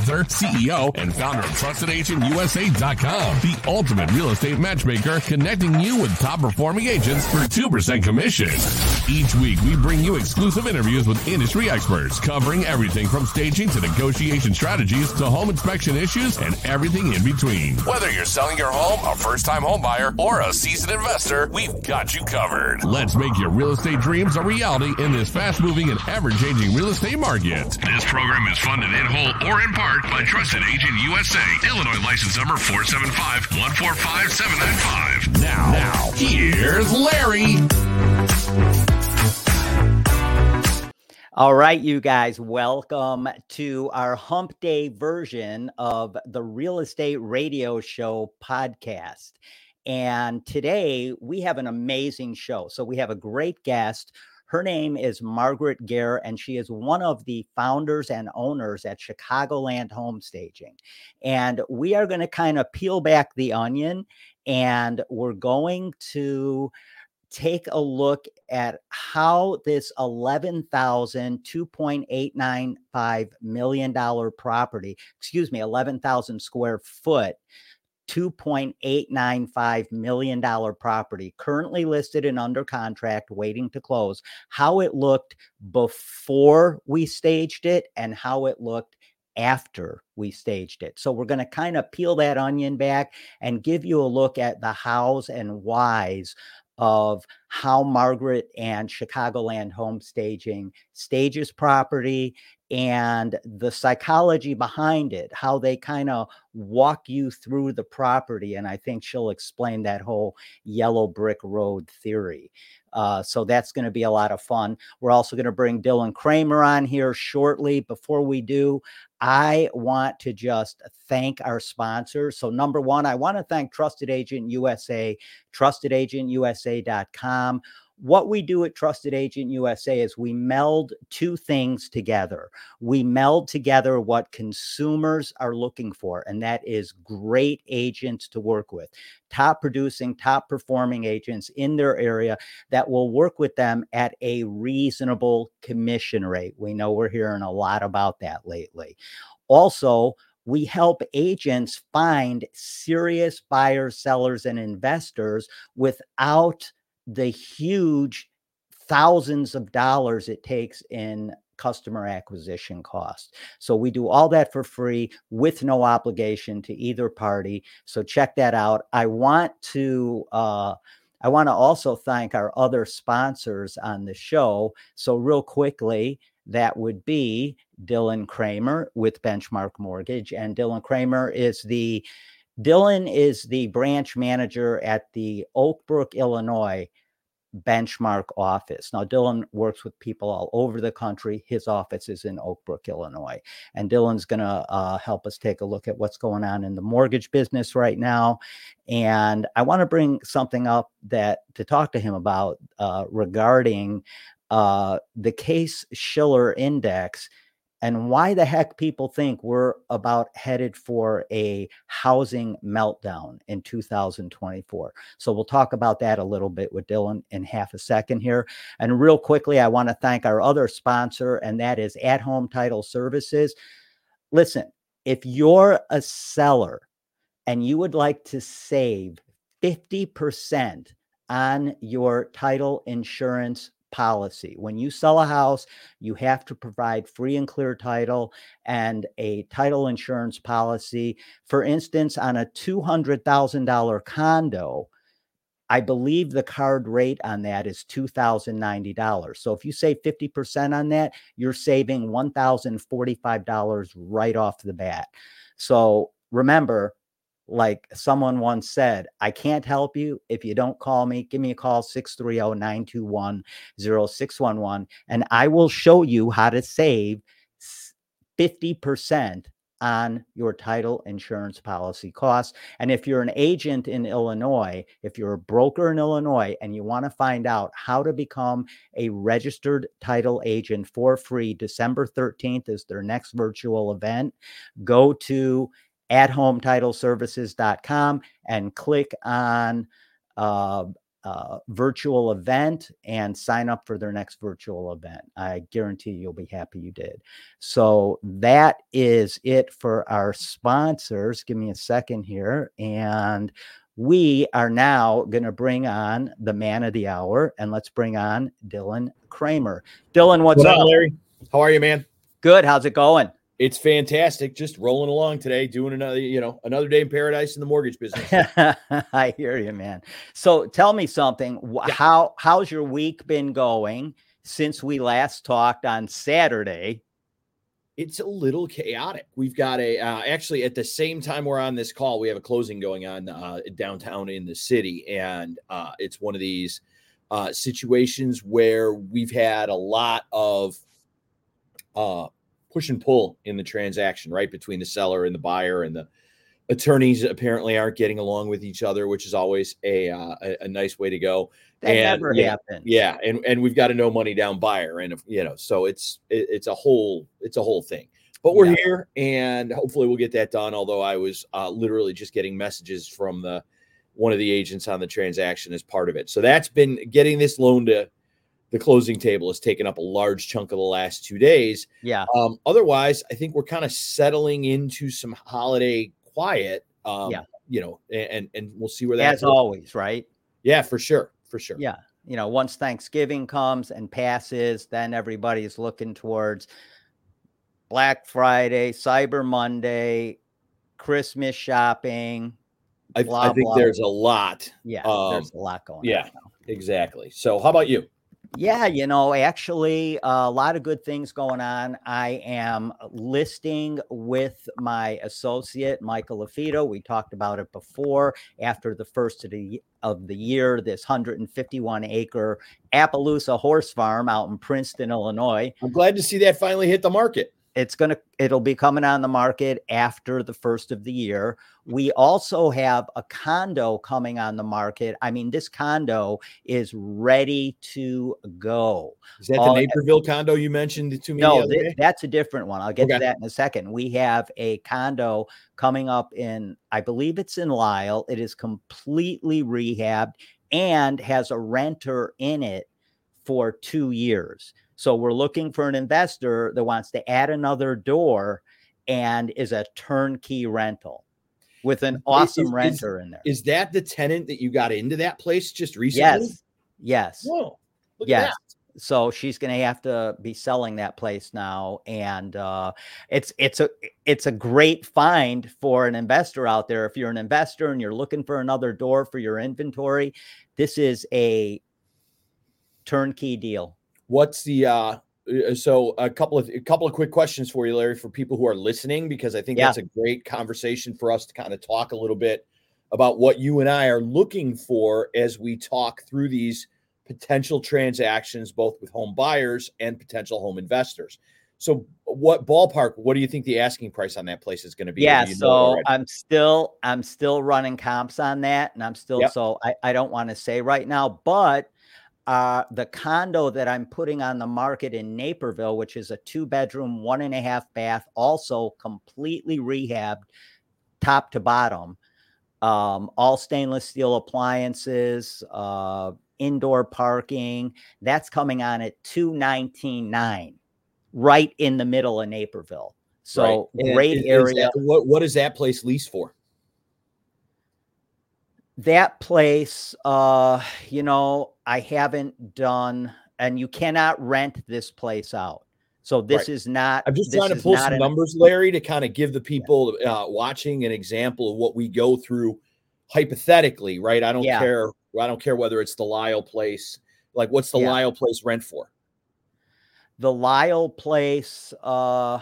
author, CEO, and founder of TrustedAgentUSA.com, the ultimate real estate matchmaker, connecting you with top performing agents for 2% commission. Each week, we bring you exclusive interviews with industry experts covering everything from staging to negotiation strategies to home inspection issues and everything in between. Whether you're selling your home, a first time home buyer, or a seasoned investor, we've got you covered. Let's make your real estate dreams a reality in this fast moving and ever changing real estate market. This program is funded in whole or in part by Trusted Agent USA, Illinois license number 475 145 795. Now, now, here's Larry. All right, you guys, welcome to our hump day version of the Real Estate Radio Show podcast. And today we have an amazing show. So we have a great guest. Her name is Margaret Gehr, and she is one of the founders and owners at Chicagoland Home Staging. And we are going to kind of peel back the onion and we're going to take a look at how this 11,000 $2.895 million property, excuse me, 11,000 square foot $2.895 million property currently listed and under contract waiting to close how it looked before we staged it and how it looked after we staged it. So we're going to kind of peel that onion back and give you a look at the hows and whys of how Margaret and Chicagoland Home Staging stages property and the psychology behind it, how they kind of walk you through the property. And I think she'll explain that whole yellow brick road theory. Uh, so that's going to be a lot of fun. We're also going to bring Dylan Kramer on here shortly. Before we do, I want to just thank our sponsors. So, number one, I want to thank Trusted Agent USA, trustedagentusa.com Um, what we do at Trusted Agent USA is we meld two things together. We meld together what consumers are looking for, and that is great agents to work with, top producing, top performing agents in their area that will work with them at a reasonable commission rate. We know we're hearing a lot about that lately. Also, we help agents find serious buyers, sellers, and investors without the huge thousands of dollars it takes in customer acquisition cost. So we do all that for free with no obligation to either party. So check that out. I want to uh, I want to also thank our other sponsors on the show. So real quickly, that would be Dylan Kramer with Benchmark Mortgage, and Dylan Kramer is the Dylan is the branch manager at the Oak Brook, Illinois benchmark office. Now, Dylan works with people all over the country. His office is in Oak Brook, Illinois. And Dylan's going to uh, help us take a look at what's going on in the mortgage business right now. And I want to bring something up that to talk to him about uh, regarding uh, the Case Shiller Index and why the heck people think we're about headed for a housing meltdown in 2024. So we'll talk about that a little bit with Dylan in half a second here. And real quickly, I want to thank our other sponsor, and that is At Home Title Services. Listen, if you're a seller and you would like to save 50% on your title insurance policy. When you sell a house, you have to provide free and clear title and a title insurance policy. For instance, on a $200,000 condo, I believe the card rate on that is $2,090. So if you save 50% on that, you're saving $1,045 right off the bat. So remember, like someone once said, I can't help you if you don't call me. Give me a call 630 921 0611, and I will show you how to save 50% on your title insurance policy costs. And if you're an agent in Illinois, if you're a broker in Illinois and you want to find out how to become a registered title agent for free, December 13th is their next virtual event. Go to at hometitleservices.com and click on uh, uh, virtual event and sign up for their next virtual event. I guarantee you'll be happy you did. So that is it for our sponsors. Give me a second here. And we are now going to bring on the man of the hour and let's bring on Dylan Kramer. Dylan, what's what up, Larry? How are you, man? Good. How's it going? It's fantastic. Just rolling along today, doing another, you know, another day in paradise in the mortgage business. I hear you, man. So tell me something. Yeah. How how's your week been going since we last talked on Saturday? It's a little chaotic. We've got a uh, actually at the same time we're on this call, we have a closing going on uh, downtown in the city, and uh, it's one of these uh, situations where we've had a lot of uh, push and pull in the transaction, right? Between the seller and the buyer and the attorneys apparently aren't getting along with each other, which is always a uh, a, a, nice way to go. That and, never yeah, happens. Yeah, and and we've got a no money down buyer, and you know, so it's it, it's a whole it's a whole thing. But we're yeah. here, and hopefully we'll get that done. Although I was uh, literally just getting messages from the one of the agents on the transaction as part of it. So that's been getting this loan to the closing table has taken up a large chunk of the last two days. Yeah. Um, otherwise, I think we're kind of settling into some holiday quiet. Um, yeah. You know, and and we'll see where that. As goes. always, right? Yeah, for sure, for sure. Yeah. You know, once Thanksgiving comes and passes, then everybody's looking towards Black Friday, Cyber Monday, Christmas shopping. I, blah, I think blah. there's a lot. Yeah, um, there's a lot going yeah, on. Yeah, exactly. So, how about you? Yeah, you know, actually, a lot of good things going on. I am listing with my associate, Michael LaFido. We talked about it before. After the first of the, of the year, this 151 acre Appaloosa horse farm out in Princeton, Illinois. I'm glad to see that finally hit the market it's going to it'll be coming on the market after the first of the year. We also have a condo coming on the market. I mean this condo is ready to go. Is that the naperville condo you mentioned to me no th- that's a different one. I'll get okay. to that in a second. We have a condo coming up in i believe it's in lisle it is completely rehabbed and has a renter in it for two years so we're looking for an investor that wants to add another door and is a turnkey rental with an awesome is, renter is, in there. Is that the tenant that you got into that place just recently? Yes. Yes. Whoa. yes. So she's going to have to be selling that place now, and uh, it's it's a it's a great find for an investor out there. If you're an investor and you're looking for another door for your inventory, this is a turnkey deal. What's the uh, uh so a couple of a couple of quick questions for you, Larry, for people who are listening, because I think yeah. that's a great conversation for us to kind of talk a little bit about what you and I are looking for as we talk through these potential transactions, both with home buyers and potential home investors. So, what ballpark? What do you think the asking price on that place is going to be? Yeah, so I'm still I'm still running comps on that, and I'm still yep. so I, I don't want to say right now, but uh, the condo that I'm putting on the market in Naperville, which is a two bedroom, one and a half bath, also completely rehabbed top to bottom. Um, all stainless steel appliances, uh, indoor parking. That's coming on at two nineteen nine, right in the middle of Naperville. So right. great is, area. Is that, what what is that place leased for? that place, uh, you know, I haven't done, and you cannot rent this place out. So this right. is not. I'm just trying to pull some an, numbers, Larry, to kind of give the people uh, watching an example of what we go through hypothetically, right? I don't yeah. care. I don't care whether it's the Lisle place. Like, what's the yeah. Lisle place rent for? The Lisle place. Uh,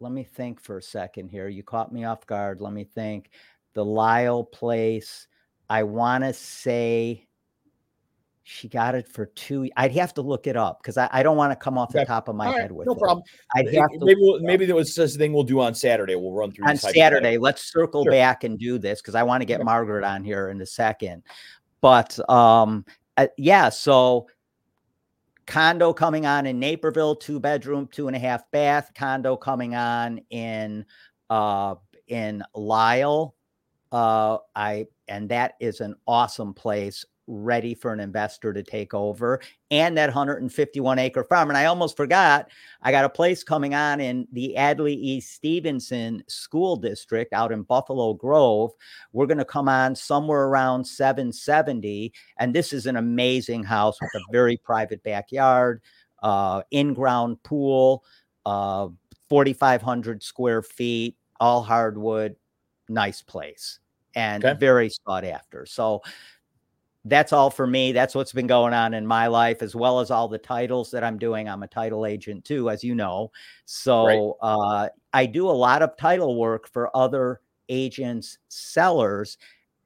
let me think for a second here. You caught me off guard. Let me think. The Lisle place I want to say she got it for two. I'd have to look it up because I, I, don't want to come off the top of my right, head with no it. problem. I'd have to maybe we'll, maybe there was this thing we'll do on Saturday. We'll run through on Saturday. Let's circle sure. back and do this because I want to get Margaret on here in a second. But um, uh, yeah, so condo coming on in Naperville, two bedroom, two and a half bath. Condo coming on in uh in Lisle. Uh, I and that is an awesome place. Ready for an investor to take over and that 151 acre farm. And I almost forgot, I got a place coming on in the Adlai East Stevenson School District out in Buffalo Grove. We're going to come on somewhere around 770. And this is an amazing house with a very private backyard, uh, in ground pool, uh, 4,500 square feet, all hardwood, nice place and okay. very sought after. So that's all for me. That's what's been going on in my life, as well as all the titles that I'm doing. I'm a title agent too, as you know. So right. uh, I do a lot of title work for other agents, sellers,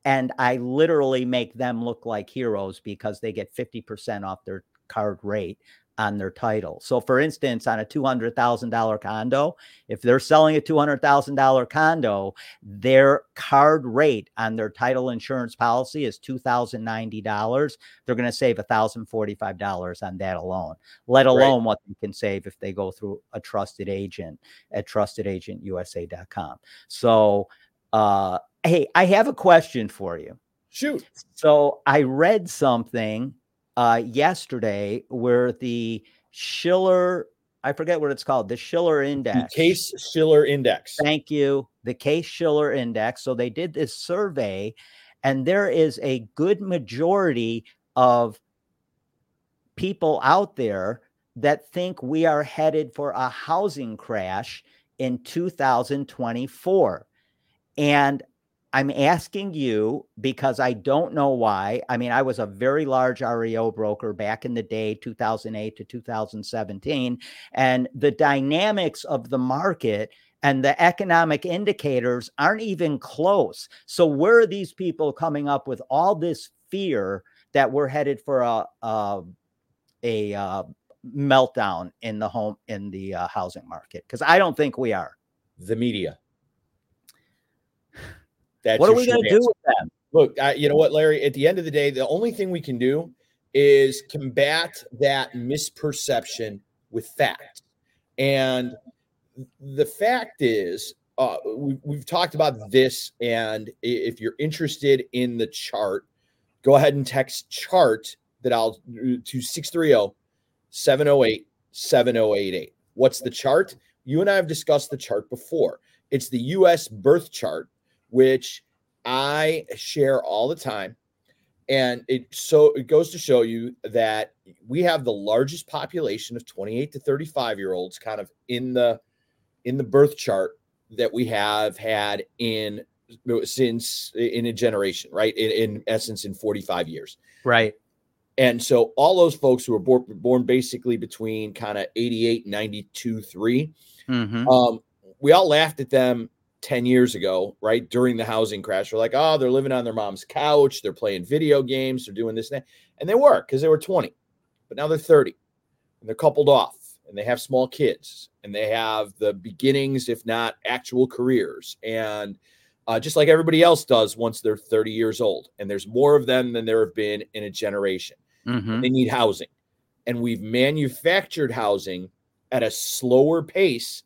and I literally make them look like heroes because they get 50% off their card rate on their title. So, for instance, on a $200,000 condo, if they're selling a $200,000 condo, their card rate on their title insurance policy is $2,090. They're going to save $1,045 on that alone, let alone right. what they can save if they go through a trusted agent at trustagentusa.com. So, uh, hey, I have a question for you. Shoot. So, I read something uh, yesterday where the Shiller, I forget what it's called, the Shiller Index. The Case Shiller Index. Thank you. The Case Shiller Index. So they did this survey, and there is a good majority of people out there that think we are headed for a housing crash in 2024. And I'm asking you because I don't know why. I mean, I was a very large REO broker back in the day, 2008 to 2017, and the dynamics of the market and the economic indicators aren't even close. So, where are these people coming up with all this fear that we're headed for a a, a uh, meltdown in the home in the uh, housing market? Because I don't think we are. The media. That's what are we going to do with them? Look, I, you know what, Larry? At the end of the day, the only thing we can do is combat that misperception with fact. And the fact is, uh, we, we've talked about this. And if you're interested in the chart, go ahead and text chart that I'll to 630 708 7088. What's the chart? You and I have discussed the chart before. It's the US birth chart which I share all the time. And it so it goes to show you that we have the largest population of 28 to 35 year olds kind of in the in the birth chart that we have had in since in a generation, right? In, in essence, in 45 years. Right. And so all those folks who were born, born basically between kind of 88, 92, 3, mm-hmm. um, we all laughed at them 10 years ago, right? During the housing crash, we're like, oh, they're living on their mom's couch, they're playing video games, they're doing this and that. And they were because they were 20, but now they're 30 and they're coupled off and they have small kids and they have the beginnings, if not actual careers. And uh, just like everybody else does once they're 30 years old. And there's more of them than there have been in a generation. Mm-hmm. They need housing. And we've manufactured housing at a slower pace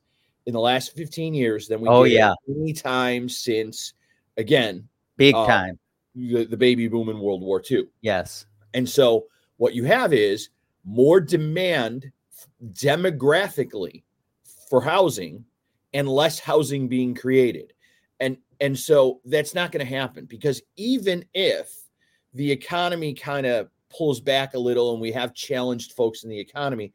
in the last 15 years than we oh yeah. any time since again big uh, time. the, the baby boom in world war ii yes. And so what you have is more demand demographically for housing and less housing being created. And and so that's not going to happen because even if the economy kind of pulls back a little and we have challenged folks in the economy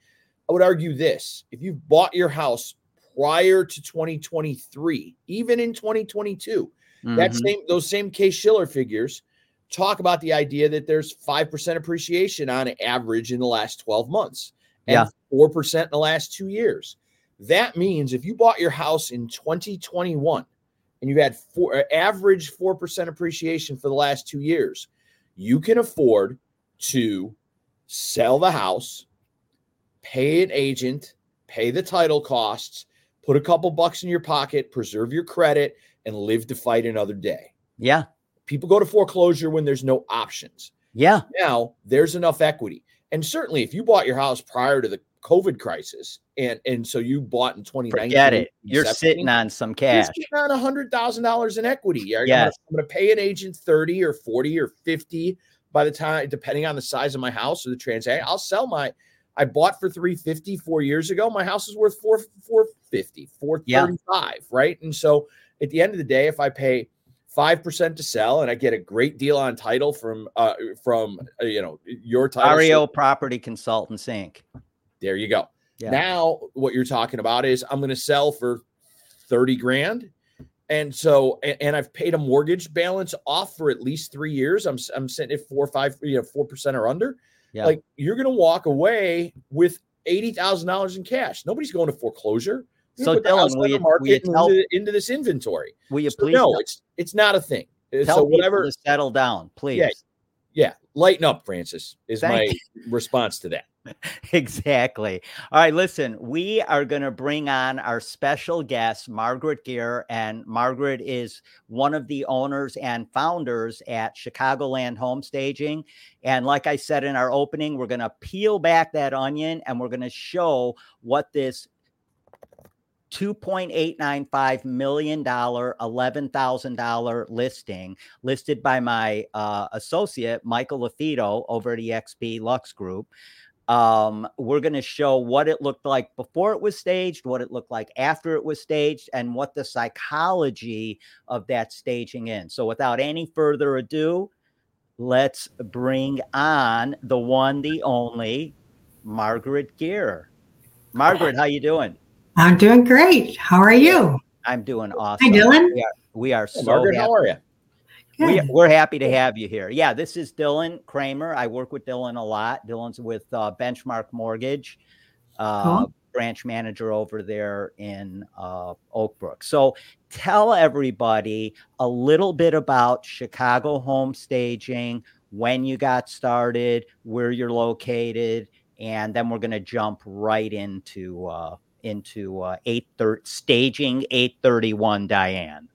i would argue this. If you've bought your house prior to 2023, even in 2022. Mm-hmm. That same those same Case Shiller figures talk about the idea that there's 5% appreciation on average in the last 12 months and yeah. 4% in the last 2 years. That means if you bought your house in 2021 and you've had four average 4% appreciation for the last 2 years, you can afford to sell the house, pay an agent, pay the title costs, put a couple bucks in your pocket, preserve your credit, and live to fight another day. Yeah. People go to foreclosure when there's no options. Yeah. Now there's enough equity. And certainly if you bought your house prior to the COVID crisis and and so you bought in 2019. Forget it. You're sitting on some cash. You're sitting on a hundred thousand dollars in equity. You're yes. I'm gonna pay an agent 30 or 40 or 50 by the time, depending on the size of my house or the transaction, I'll sell my. I bought for 350 four years ago. My house is worth four 450, 435, yeah. right? And so at the end of the day, if I pay five percent to sell, and I get a great deal on title from uh, from uh, you know your title. Ario Property Consultants Inc. There you go. Yeah. Now what you're talking about is I'm going to sell for thirty grand, and so and, and, I've paid a mortgage balance off for at least three years. I'm I'm sitting at four or five, you know, four percent or under. Yeah. Like you're going to walk away with eighty thousand dollars in cash. Nobody's going to foreclosure. So Dylan, will you, will you tell, into, into, this inventory? Will you so please? No, it's it's not a thing. Uh, tell so whatever. settle down, please. Yeah, yeah. Lighten up, Francis. Is Thank my you. response to that. exactly. All right, listen, we are going to bring on our special guest, Margaret Gehr. and Margaret is one of the owners and founders at Chicagoland Home Staging. And like I said in our opening, we're going to peel back that onion and we're going to show what this $2.895 million, $11,000 listing listed by my uh, associate, Michael LaFido over at EXP Lux Group. Um, we're going to show what it looked like before it was staged, what it looked like after it was staged, and what the psychology of that staging in. So, without any further ado, let's bring on the one, the only Margaret Gehr. Margaret, how you doing? I'm doing great. How are you? I'm doing awesome. Hi, Dylan. We are, we are so Margaret, happy. how are you? We, we're happy to have you here. Yeah, this is Dylan Kramer. I work with Dylan a lot. Dylan's with uh, Benchmark Mortgage, uh, cool. branch manager over there in uh, Oakbrook. So tell everybody a little bit about Chicago home staging, when you got started, where you're located, and then we're going to jump right into uh, into uh, 8 staging 831 Diane?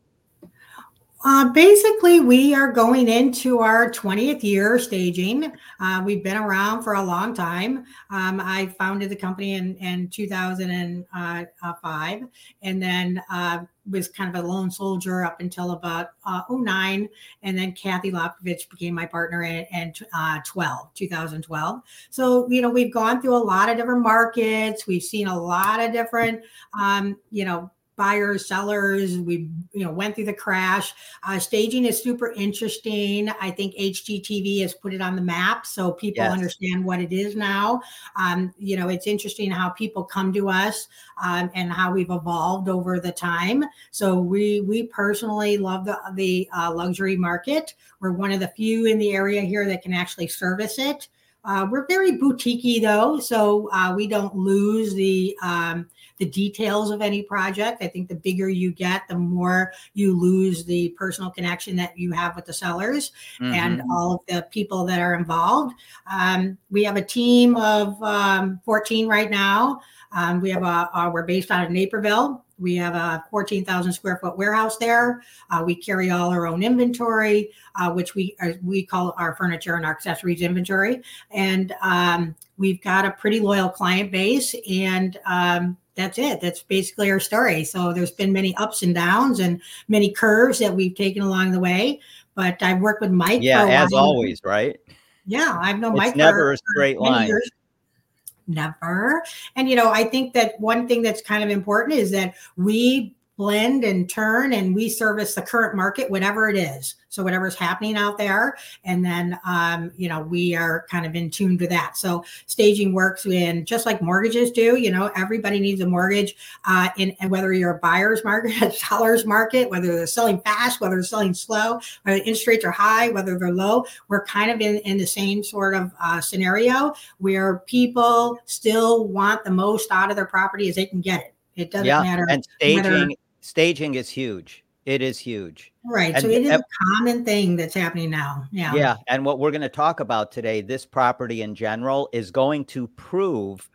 Uh, basically, we are going into our 20th year staging. Uh, we've been around for a long time. Um, I founded the company in, in 2005 and then uh, was kind of a lone soldier up until about uh, 09. And then Kathy Lopkovich became my partner in, in uh, 12, 2012. So, you know, we've gone through a lot of different markets. We've seen a lot of different, um, you know, buyers, sellers. We you know went through the crash. Uh, staging is super interesting. I think HGTV has put it on the map so people yes. understand what it is now. Um, you know, it's interesting how people come to us um, and how we've evolved over the time. So we we personally love the the uh, luxury market. We're one of the few in the area here that can actually service it. Uh, we're very boutiquey though, so uh, we don't lose the um, the details of any project. I think the bigger you get, the more you lose the personal connection that you have with the sellers mm-hmm. and all of the people that are involved. Um, we have a team of um, 14 right now. Um, we have a, a, we're based out of Naperville. We have a 14,000 square foot warehouse there. Uh, we carry all our own inventory, uh, which we uh, we call our furniture and our accessories inventory. And um, we've got a pretty loyal client base, and um, that's it. That's basically our story. So there's been many ups and downs and many curves that we've taken along the way. But I've worked with Mike. Yeah, as always, right? Yeah, I've known it's Mike. Never a straight line. Years never. And, you know, I think that one thing that's kind of important is that we blend and turn and we service the current market whatever it is. So whatever's happening out there and then um, you know we are kind of in tune to that. So staging works in just like mortgages do you know everybody needs a mortgage uh, in and whether you're a buyer's market a seller's market whether they're selling fast whether they're selling slow whether interest rates are high whether they're low we're kind of in, in the same sort of uh, scenario where people still want the most out of their property as they can get it. It doesn't yeah, matter and staging whether, staging is huge. It is huge. Right. And, so it is a common thing that's happening now. Yeah. Yeah. And what we're going to talk about today, this property in general, is going to prove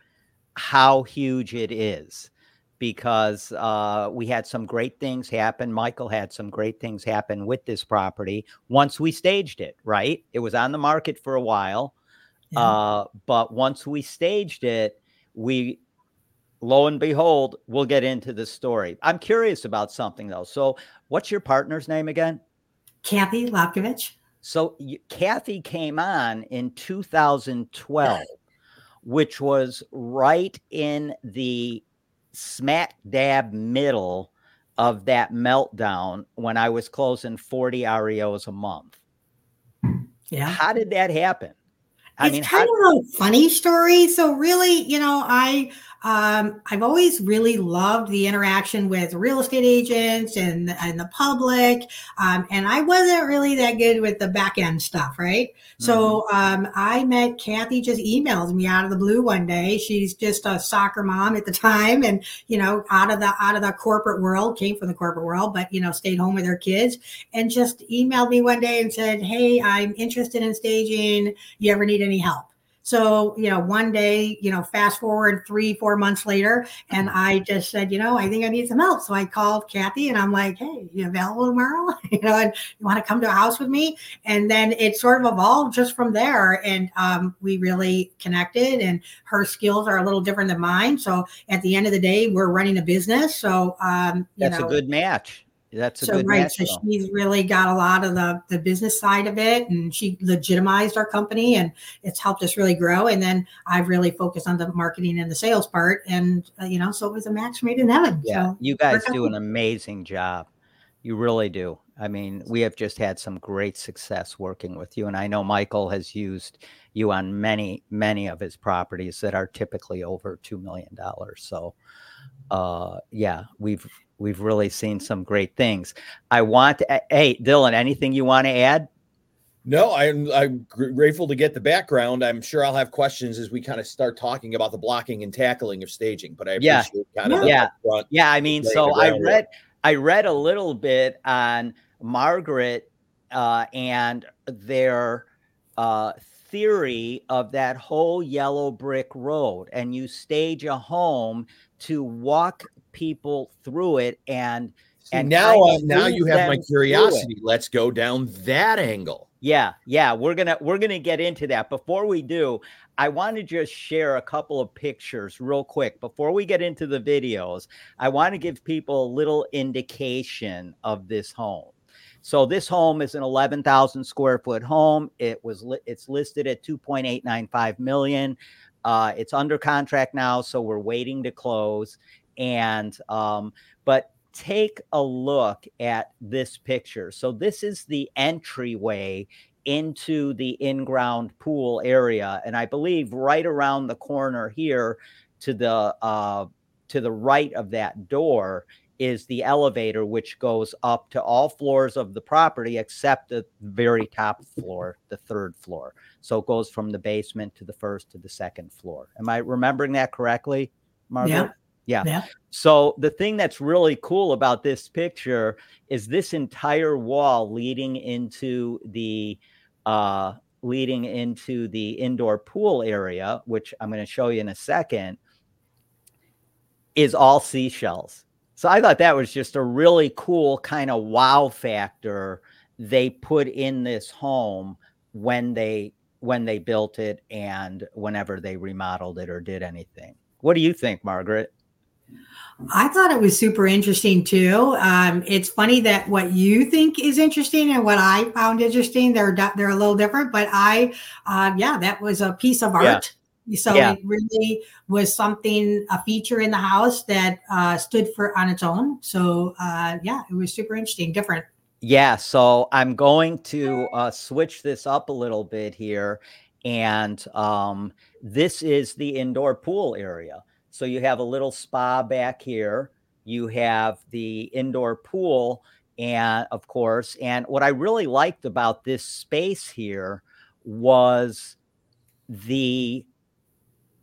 how huge it is because uh, we had some great things happen. Michael had some great things happen with this property once we staged it, right? It was on the market for a while. Yeah. Uh, but once we staged it, we lo and behold, we'll get into the story. I'm curious about something though. So, what's your partner's name again? Kathy Lopkovich. So you, Kathy came on in 2012, which was right in the smack dab middle of that meltdown when I was closing 40 REOs a month. Yeah. How did that happen? I it's mean, kind how, of a funny story. So really, you know, I um, I've always really loved the interaction with real estate agents and and the public, um, and I wasn't really that good with the back end stuff, right? Mm-hmm. So um, I met Kathy. Just emailed me out of the blue one day. She's just a soccer mom at the time, and you know, out of the out of the corporate world, came from the corporate world, but you know, stayed home with her kids, and just emailed me one day and said, "Hey, I'm interested in staging. You ever need any help?" So, you know, one day, you know, fast forward three, four months later, and mm-hmm. I just said, you know, I think I need some help. So I called Kathy and I'm like, hey, you available tomorrow? you know, and you want to come to a house with me? And then it sort of evolved just from there. And um, we really connected, and her skills are a little different than mine. So at the end of the day, we're running a business. So, um, that's know, a good match. That's a so good right. So she's really got a lot of the the business side of it, and she legitimized our company, and it's helped us really grow. And then I've really focused on the marketing and the sales part, and uh, you know, so it was a match made in heaven. Yeah, so you guys do an amazing job. You really do. I mean, we have just had some great success working with you, and I know Michael has used you on many, many of his properties that are typically over two million dollars. So, uh, yeah, we've we've really seen some great things. I want to, hey, Dylan, anything you want to add? No, I'm I'm grateful to get the background. I'm sure I'll have questions as we kind of start talking about the blocking and tackling of staging. But I yeah. kind of yeah, yeah. I mean, so I read I read a little bit on Margaret uh, and their uh, theory of that whole yellow brick road, and you stage a home to walk people through it and See, and now uh, now you have my curiosity. Let's go down that angle. Yeah yeah we're gonna we're gonna get into that. Before we do i want to just share a couple of pictures real quick. Before we get into the videos i want to give people a little indication of this home so this home is an 11,000 square foot home. It was li- it's listed at 2.895 million. Uh, it's under contract now, so we're waiting to close. And um, but take a look at this picture. So this is the entryway into the in-ground pool area, and I believe right around the corner here to the uh, to the right of that door is the elevator, which goes up to all floors of the property except the very top floor, the third floor. So it goes from the basement to the first to the second floor. Am I remembering that correctly, Margaret? Yeah. Yeah. yeah. So the thing that's really cool about this picture is this entire wall leading into the uh leading into the indoor pool area, which I'm going to show you in a second, is all seashells. So I thought that was just a really cool kind of wow factor they put in this home when they when they built it and whenever they remodeled it or did anything. What do you think, Margaret? I thought it was super interesting too. Um, it's funny that what you think is interesting and what I found interesting, they're they're a little different. But I, uh, yeah, that was a piece of art. Yeah. So yeah. it really was something, a feature in the house that uh, stood for on its own. So uh, yeah, it was super interesting, different. Yeah. So I'm going to uh, switch this up a little bit here, and um, this is the indoor pool area. So you have a little spa back here. You have the indoor pool, and of course, and what I really liked about this space here was the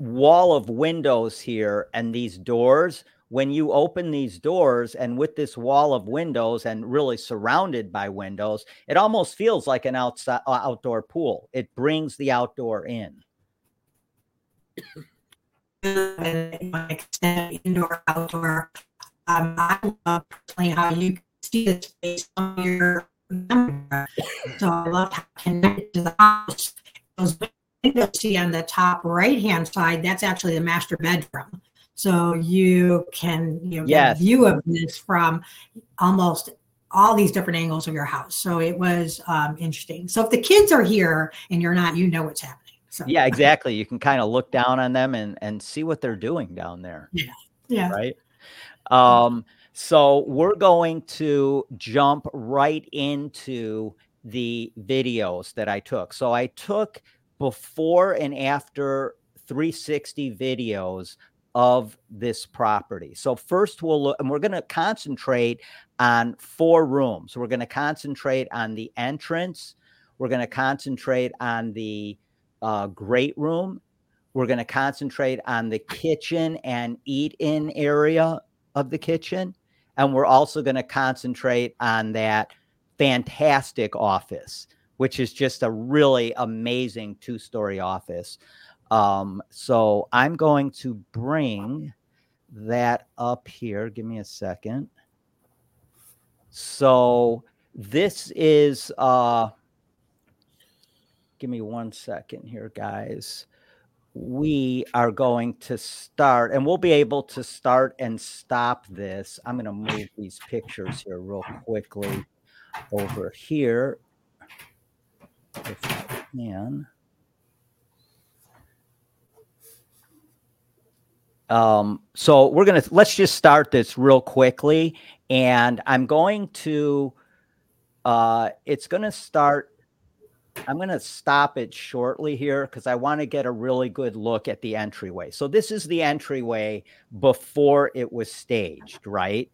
wall of windows here and these doors. When you open these doors and with this wall of windows and really surrounded by windows, it almost feels like an outside outdoor pool. It brings the outdoor in indoor, outdoor. Um, I love personally how you see the space on your camera. So I love how connected to the house. Those windows see on the top right hand side, that's actually the master bedroom. So you can you know, yes. get a view of this from almost all these different angles of your house. So it was um, interesting. So if the kids are here and you're not, you know what's happening. So yeah, exactly. You can kind of look down on them and and see what they're doing down there. Yeah. Yeah. Right. Um, so we're going to jump right into the videos that I took. So I took before and after 360 videos of this property. So first we'll look and we're going to concentrate on four rooms. We're going to concentrate on the entrance. We're going to concentrate on the uh, great room. We're going to concentrate on the kitchen and eat in area of the kitchen. And we're also going to concentrate on that fantastic office, which is just a really amazing two story office. Um, so I'm going to bring that up here. Give me a second. So this is uh give me one second here, guys. We are going to start, and we'll be able to start and stop this. I'm going to move these pictures here real quickly over here, if I can. Um, so we're gonna let's just start this real quickly, and I'm going to. Uh, it's to start I'm to stop it shortly here because I want to get a really good look at the entryway. So this is the entryway before it was staged, right?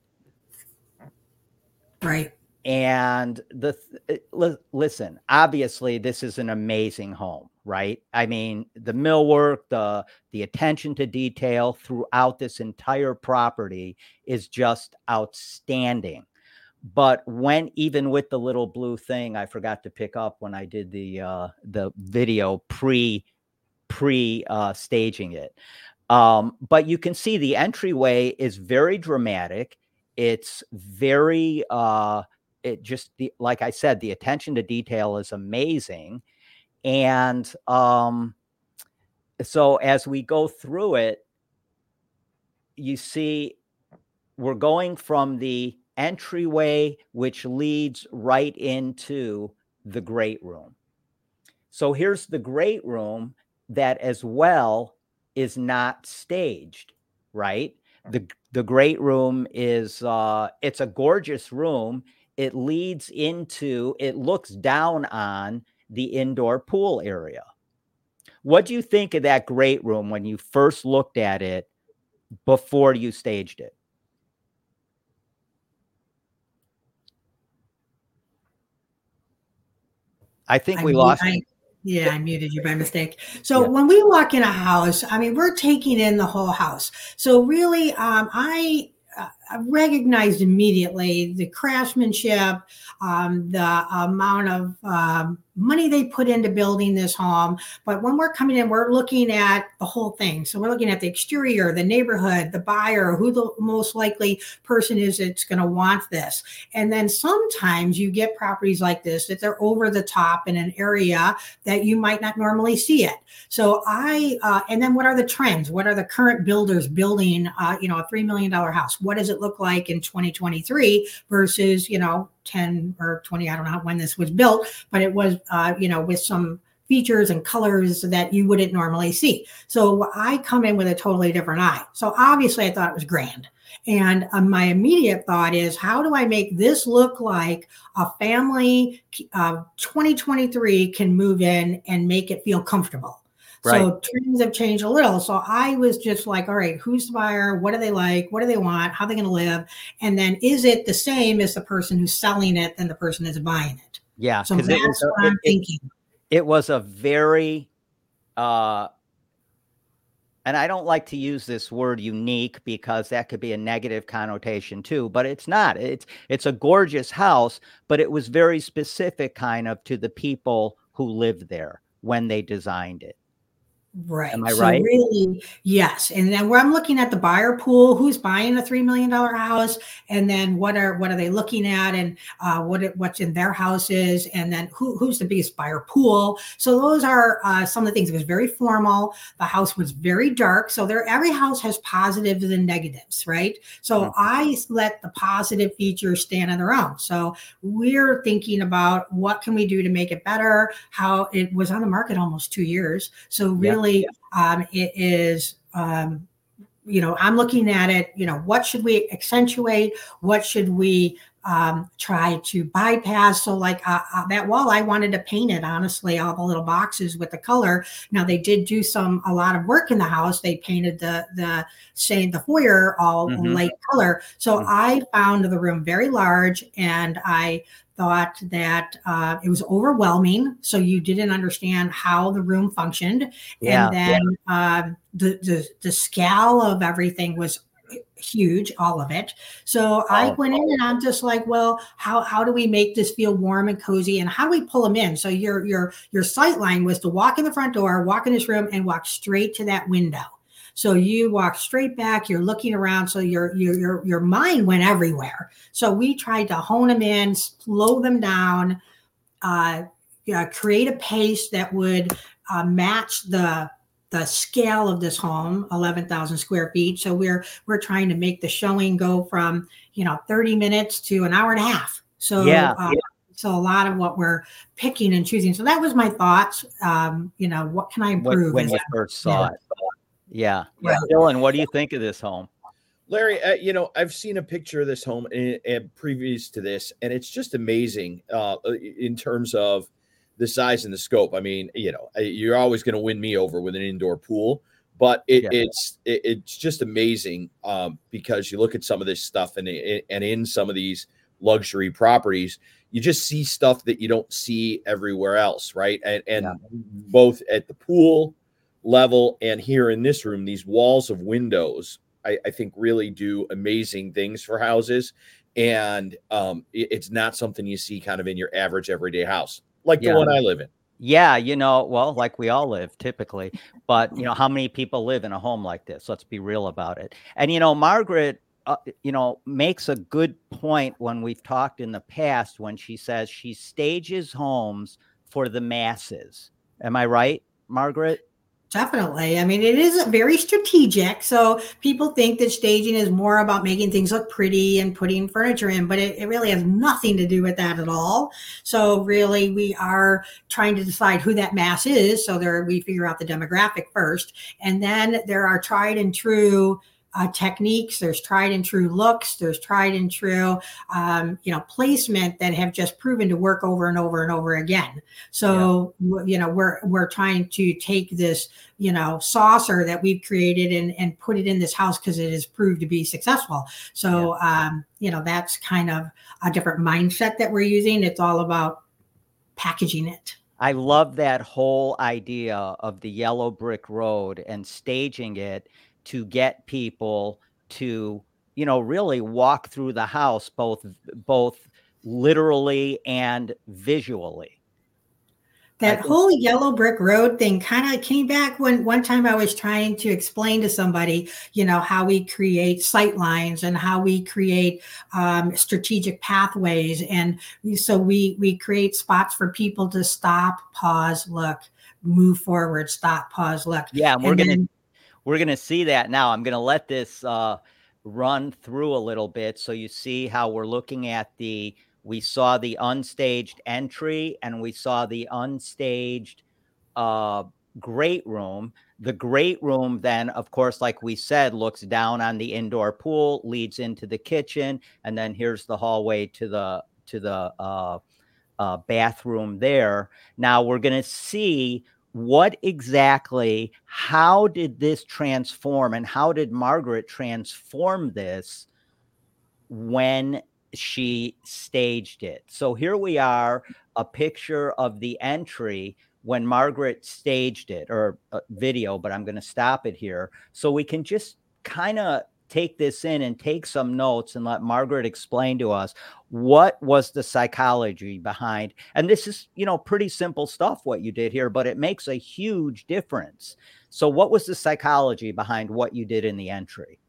Right. And the uh, listen, obviously this is an amazing home, right? I mean, the millwork, the the attention to detail throughout this entire property is just outstanding. But when even with the little blue thing i forgot to pick up when i did the uh the video pre pre uh staging it. Um but you can see the entryway is very dramatic. It's very uh it just the like i said the attention to detail is amazing and um so as we go through it you see we're going from the entryway which leads right into the great room. So here's the great room that as well is not staged, right? The the great room is uh it's a gorgeous room. It leads into it looks down on the indoor pool area. What do you think of that great room when you first looked at it before you staged it? I think I we lost. I- yeah, I muted you by mistake. So when we walk in a house, I mean, we're taking in the whole house. So really, um, I uh, I recognized immediately the craftsmanship, um, the amount of um, money they put into building this home. But when we're coming in, we're looking at the whole thing. So we're looking at the exterior, the neighborhood, the buyer, who the most likely person is that's going to want this. And then sometimes you get properties like this that they're over the top in an area that you might not normally see it. So I, uh, and then what are the trends? What are the current builders building, uh, you know, a $3 million house? What does it look like in 2023 versus, you know, 10 or 20, I don't know when this was built, but it was, uh, you know, with some features and colors that you wouldn't normally see. So I come in with a totally different eye. So obviously I thought it was grand. And uh, my immediate thought is, how do I make this look like a family uh, 2023 can move in and make it feel comfortable? Right. So trends have changed a little. So I was just like, all right, who's the buyer? What do they like? What do they want? How are they going to live? And then is it the same as the person who's selling it than the person that's buying it? Yeah. So that's it was what I'm it- thinking. it was a very uh and I don't like to use this word unique because that could be a negative connotation too, but it's not. It's it's a gorgeous house, but it was very specific kind of to the people who lived there when they designed it. Right. Am I so right? Really, yes. And then where I'm looking at the buyer pool, who's buying a three million dollar house, and then what are what are they looking at, and uh, what it, what's in their houses, and then who, who's the biggest buyer pool. So those are uh, some of the things. It was very formal. The house was very dark. So there, every house has positives and negatives, right? So Mhm. I let the positive features stand on their own. So we're thinking about what can we do to make it better. How it was on the market almost two years. So Yeah. Um, it is. Um, you know, I'm looking at it. You know, what should we accentuate? What should we um, try to bypass? So, like uh, uh, that wall, I wanted to paint it. Honestly, all the little boxes with the color. Now they did do some a lot of work in the house. They painted the the say the foyer all Mhm. light color. So Mhm. I found the room very large, and I thought that uh, it was overwhelming. So you didn't understand how the room functioned, Yeah. and then um, the, the the scale of everything was huge, all of it. So I Oh. went in and I'm just like, well, how how do we make this feel warm and cozy, and how do we pull them in? So your your your sight line was to walk in the front door, walk in this room, and walk straight to that window. So you walk straight back, you're looking around, so your your your your mind went everywhere. So we tried to hone them in, slow them down, uh, yeah, create a pace that would uh, match the the scale of this home, eleven thousand square feet. So we're we're trying to make the showing go from you know thirty minutes to an hour and a half. So Yeah, uh, so a lot of what we're picking and choosing. So that was my thoughts. Um, you know, what can I When, improve? when as you a- first saw Yeah. it. Yeah. Right. Dylan, what do you think of this home? Larry, uh, you know, I've seen a picture of this home and, and previous to this, and it's just amazing uh, in terms of the size and the scope. I mean, you know, you're always going to win me over with an indoor pool, but it, Yeah. it's it, it's just amazing um, because you look at some of this stuff and and in some of these luxury properties, you just see stuff that you don't see everywhere else, right? And and Yeah. both at the pool level and here in this room, these walls of windows I, I think really do amazing things for houses. And um, it- it's not something you see kind of in your average everyday house, like Yeah. the one I live in. Yeah, you know, well, like we all live typically, but you know, how many people live in a home like this? Let's be real about it. And you know, Margaret, uh, you know, makes a good point when we've talked in the past when she says she stages homes for the masses. Am I right, Margaret? Definitely. I mean, it is very strategic. So people think that staging is more about making things look pretty and putting furniture in, but it, it really has nothing to do with that at all. So really, we are trying to decide who that mass is. So there, we figure out the demographic first, and then there are tried and true. Uh, techniques. There's tried and true looks. There's tried and true um, you know placement that have just proven to work over and over and over again. So w- you know we're we're trying to take this you know saucer that we've created and and put it in this house because it has proved to be successful. So um you know that's kind of a different mindset that we're using. It's all about packaging it. I love that whole idea of the yellow brick road and staging it to get people to, you know, really walk through the house both both literally and visually. that think- whole yellow brick road thing kind of came back when one time I was trying to explain to somebody, you know, how we create sight lines and how we create um, strategic pathways, and so we we create spots for people to stop, pause, look, move forward, stop, pause, look. Yeah, we're And gonna then- we're gonna see that now. I'm gonna let this uh, run through a little bit so you see how we're looking at the. We saw the unstaged entry and we saw the unstaged uh, great room. The great room, then, of course, like we said, looks down on the indoor pool, leads into the kitchen, and then here's the hallway to the to the uh, uh, bathroom there. Now we're gonna see what exactly how did this transform and how did margaret transform this when she staged it? So here we are a picture of the entry when margaret staged it or a video but i'm going to stop it here. So we can just kind of take this in and take some notes and let Margaret explain to us what was the psychology behind and this is you know pretty simple stuff what you did here but it makes a huge difference so what was the psychology behind what you did in the entry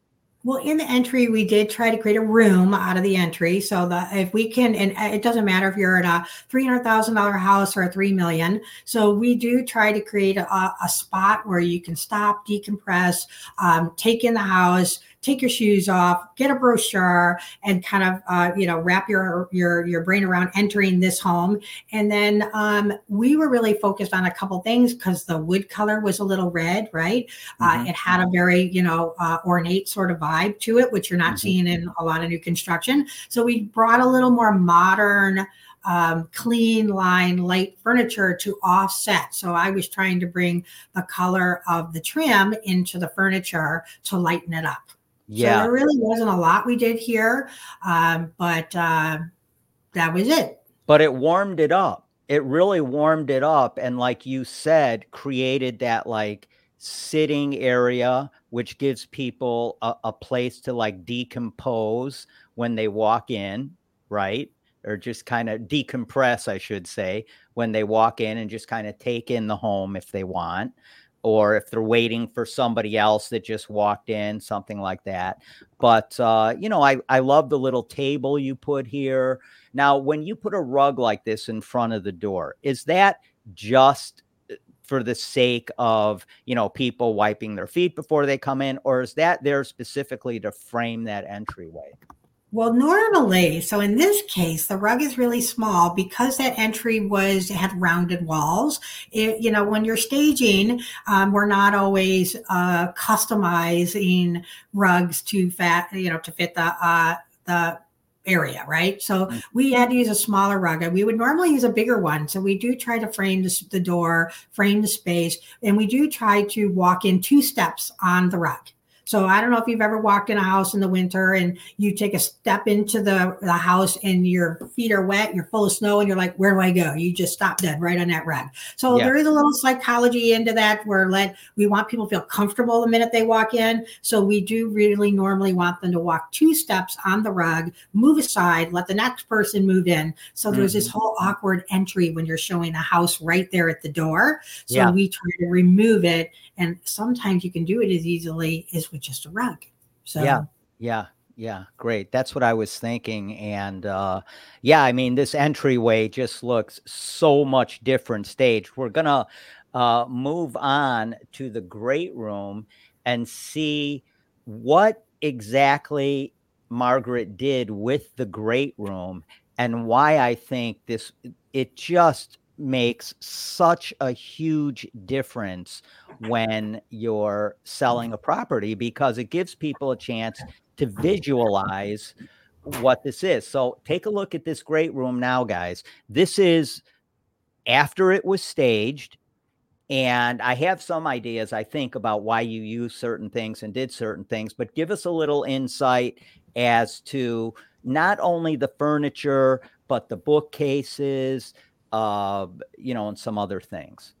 well, in the entry, we did try to create a room out of the entry, so that if we can, and it doesn't matter if you're at a three hundred thousand dollar house or a three million. So we do try to create a, a spot where you can stop, decompress, um, take in the house, take your shoes off, get a brochure, and kind of uh, you know wrap your your your brain around entering this home. And then um, we were really focused on a couple things because the wood color was a little red, right? Uh, mm-hmm. Uh, it had a very you know uh, ornate sort of vibe to it, which you're not mm-hmm. seeing in a lot of new construction. So we brought a little more modern. Um, clean line light furniture to offset. So I was trying to bring the color of the trim into the furniture to lighten it up. Yeah. So there really wasn't a lot we did here, um, but uh, that was it. But it warmed it up. It really warmed it up. And like you said, created that like sitting area, which gives people a, a place to like decompose when they walk in, right? Or just kind of decompress, I should say, when they walk in and just kind of take in the home if they want or if they're waiting for somebody else that just walked in, something like that. But uh, you know, I I love the little table you put here. Now, when you put a rug like this in front of the door, is that just uh, for the sake of you know people wiping their feet before they come in, or is that there specifically to frame that entryway? Well, normally, so in this case, the rug is really small because that entry was had rounded walls. It, you know, when you're staging, um, we're not always uh, customizing rugs to fat, you know, to fit the uh, the area, right? So mm. we had to use a smaller rug. We would normally use a bigger one. So we do try to frame the, the door, frame the space, and we do try to walk in two steps on the rug. So I don't know if you've ever walked in a house in the winter and you take a step into the, the house and your feet are wet, you're full of snow, and you're like, where do I go? You just stop dead right on that rug. So yeah. there is a little psychology into that where let we want people to feel comfortable the minute they walk in. So we do really normally want them to walk two steps on the rug, move aside, let the next person move in. So there's mm-hmm. this whole awkward entry when you're showing a house right there at the door. So yeah. we try to remove it and sometimes you can do it as easily as with just a rug. So yeah, yeah, yeah, great. That's what I was thinking. And uh, yeah, I mean, this entryway just looks so much different stage. We're gonna uh, move on to the great room and see what exactly Margaret did with the great room and why I think this it just makes such a huge difference when you're selling a property because it gives people a chance to visualize what this is. So take a look at this great room now, guys. This is after it was staged. And I have some ideas, I think, about why you use certain things and did certain things, but give us a little insight as to not only the furniture, but the bookcases, uh, you know, and some other things?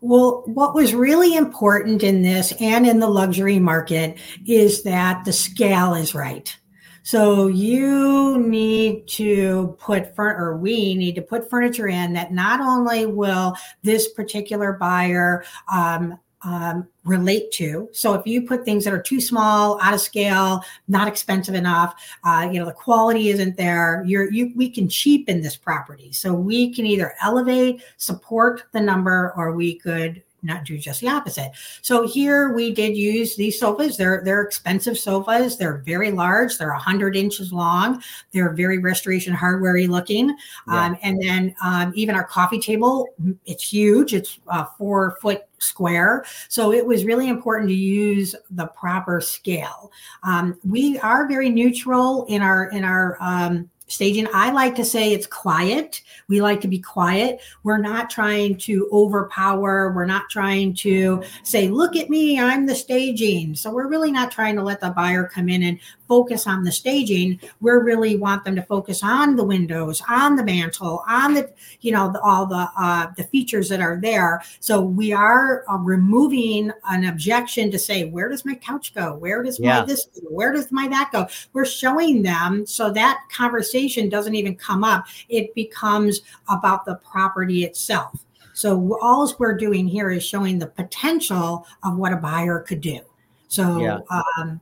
Well, what was really important in this and in the luxury market is that the scale is right. So you need to put or we need to put furniture in that not only will this particular buyer um, um, relate to. So if you put things that are too small, out of scale, not expensive enough, uh, you know, the quality isn't there. You're you we can cheapen this property. So we can either elevate, support the number, or we could not do just the opposite. So here we did use these sofas. They're they're expensive sofas. They're very large. They're hundred inches long. They're very restoration hardwarey looking. Yeah. Um, and then um, even our coffee table, it's huge. It's uh, four foot square. So it was really important to use the proper scale. Um, we are very neutral in our in our um, staging. I like to say it's quiet. We like to be quiet. We're not trying to overpower. We're not trying to say, look at me, I'm the staging. So we're really not trying to let the buyer come in and focus on the staging. We really want them to focus on the windows, on the mantle, on the you know the, all the uh, the features that are there. So we are uh, removing an objection to say where does my couch go? Where does yeah. my this? Go? Where does my that go? We're showing them so that conversation doesn't even come up. It becomes about the property itself. So all we're doing here is showing the potential of what a buyer could do. So yeah. um,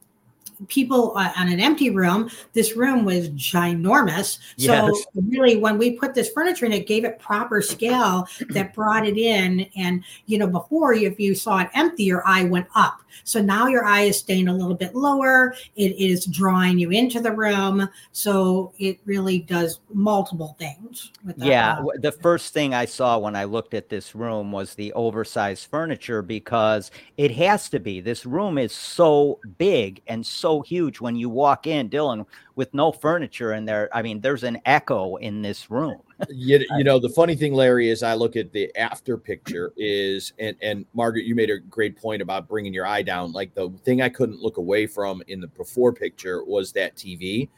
people uh, on an empty room. This room was ginormous. So yes. really, when we put this furniture in, it gave it proper scale that brought it in. And you know, before if you saw it empty, your eye went up. So now your eye is staying a little bit lower. It is drawing you into the room. So it really does multiple things. yeah. Room. The first thing I saw when I looked at this room was the oversized furniture because it has to be. This room is so big and so huge when you walk in, Dylan, with no furniture in there. I mean, there's an echo in this room. you, you know, the funny thing, Larry, is I look at the after picture is, and, and Margaret, you made a great point about bringing your eye down. Like the thing I couldn't look away from in the before picture was that TV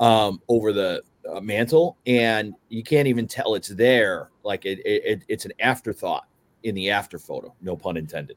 um, over the uh, mantle, and you can't even tell it's there. Like it, it, it's an afterthought in the after photo, no pun intended.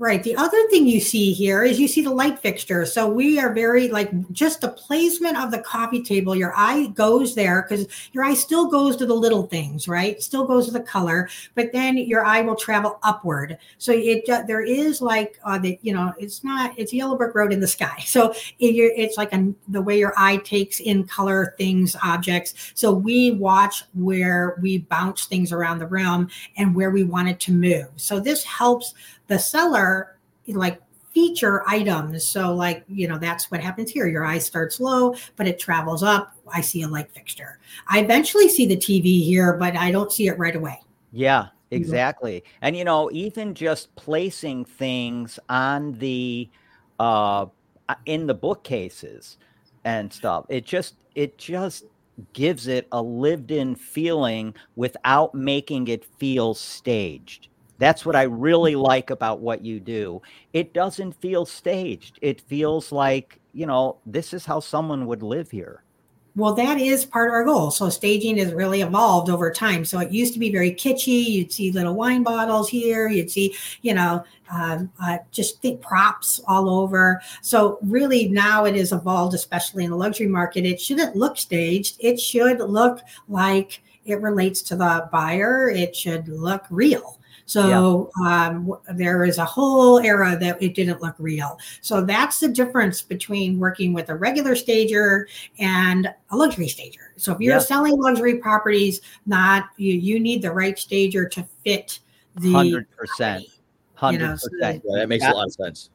Right. The other thing you see here is you see the light fixture. So we are very like just the placement of the coffee table. Your eye goes there because your eye still goes to the little things, right? Still goes to the color, but then your eye will travel upward. So it uh, there is like uh, the you know it's not it's yellow brick road in the sky. So it, it's like a, the way your eye takes in color things, objects. So we watch where we bounce things around the room and where we want it to move. So this helps the seller like feature items. So, like, you know, that's what happens here. Your eye starts low, but it travels up. I see a light fixture. I eventually see the TV here, but I don't see it right away. Yeah, mm-hmm. exactly. And, you know, even just placing things on the, uh, in the bookcases and stuff, it just, it just, gives it a lived in feeling without making it feel staged that's what I really like about what you do. It doesn't feel staged. It feels like, you know, this is how someone would live here. Well, that is part of our goal. So staging has really evolved over time. So it used to be very kitschy. You'd see little wine bottles here. You'd see, you know, um, uh, just think props all over. So really now it has evolved, especially in the luxury market. It shouldn't look staged. It should look like it relates to the buyer. It should look real. So yeah. um, there is a whole era that it didn't look real. So that's the difference between working with a regular stager and a luxury stager. So if you're yeah. selling luxury properties, not you, you need the right stager to fit the hundred percent. Hundred percent. Yeah, that makes a lot of sense.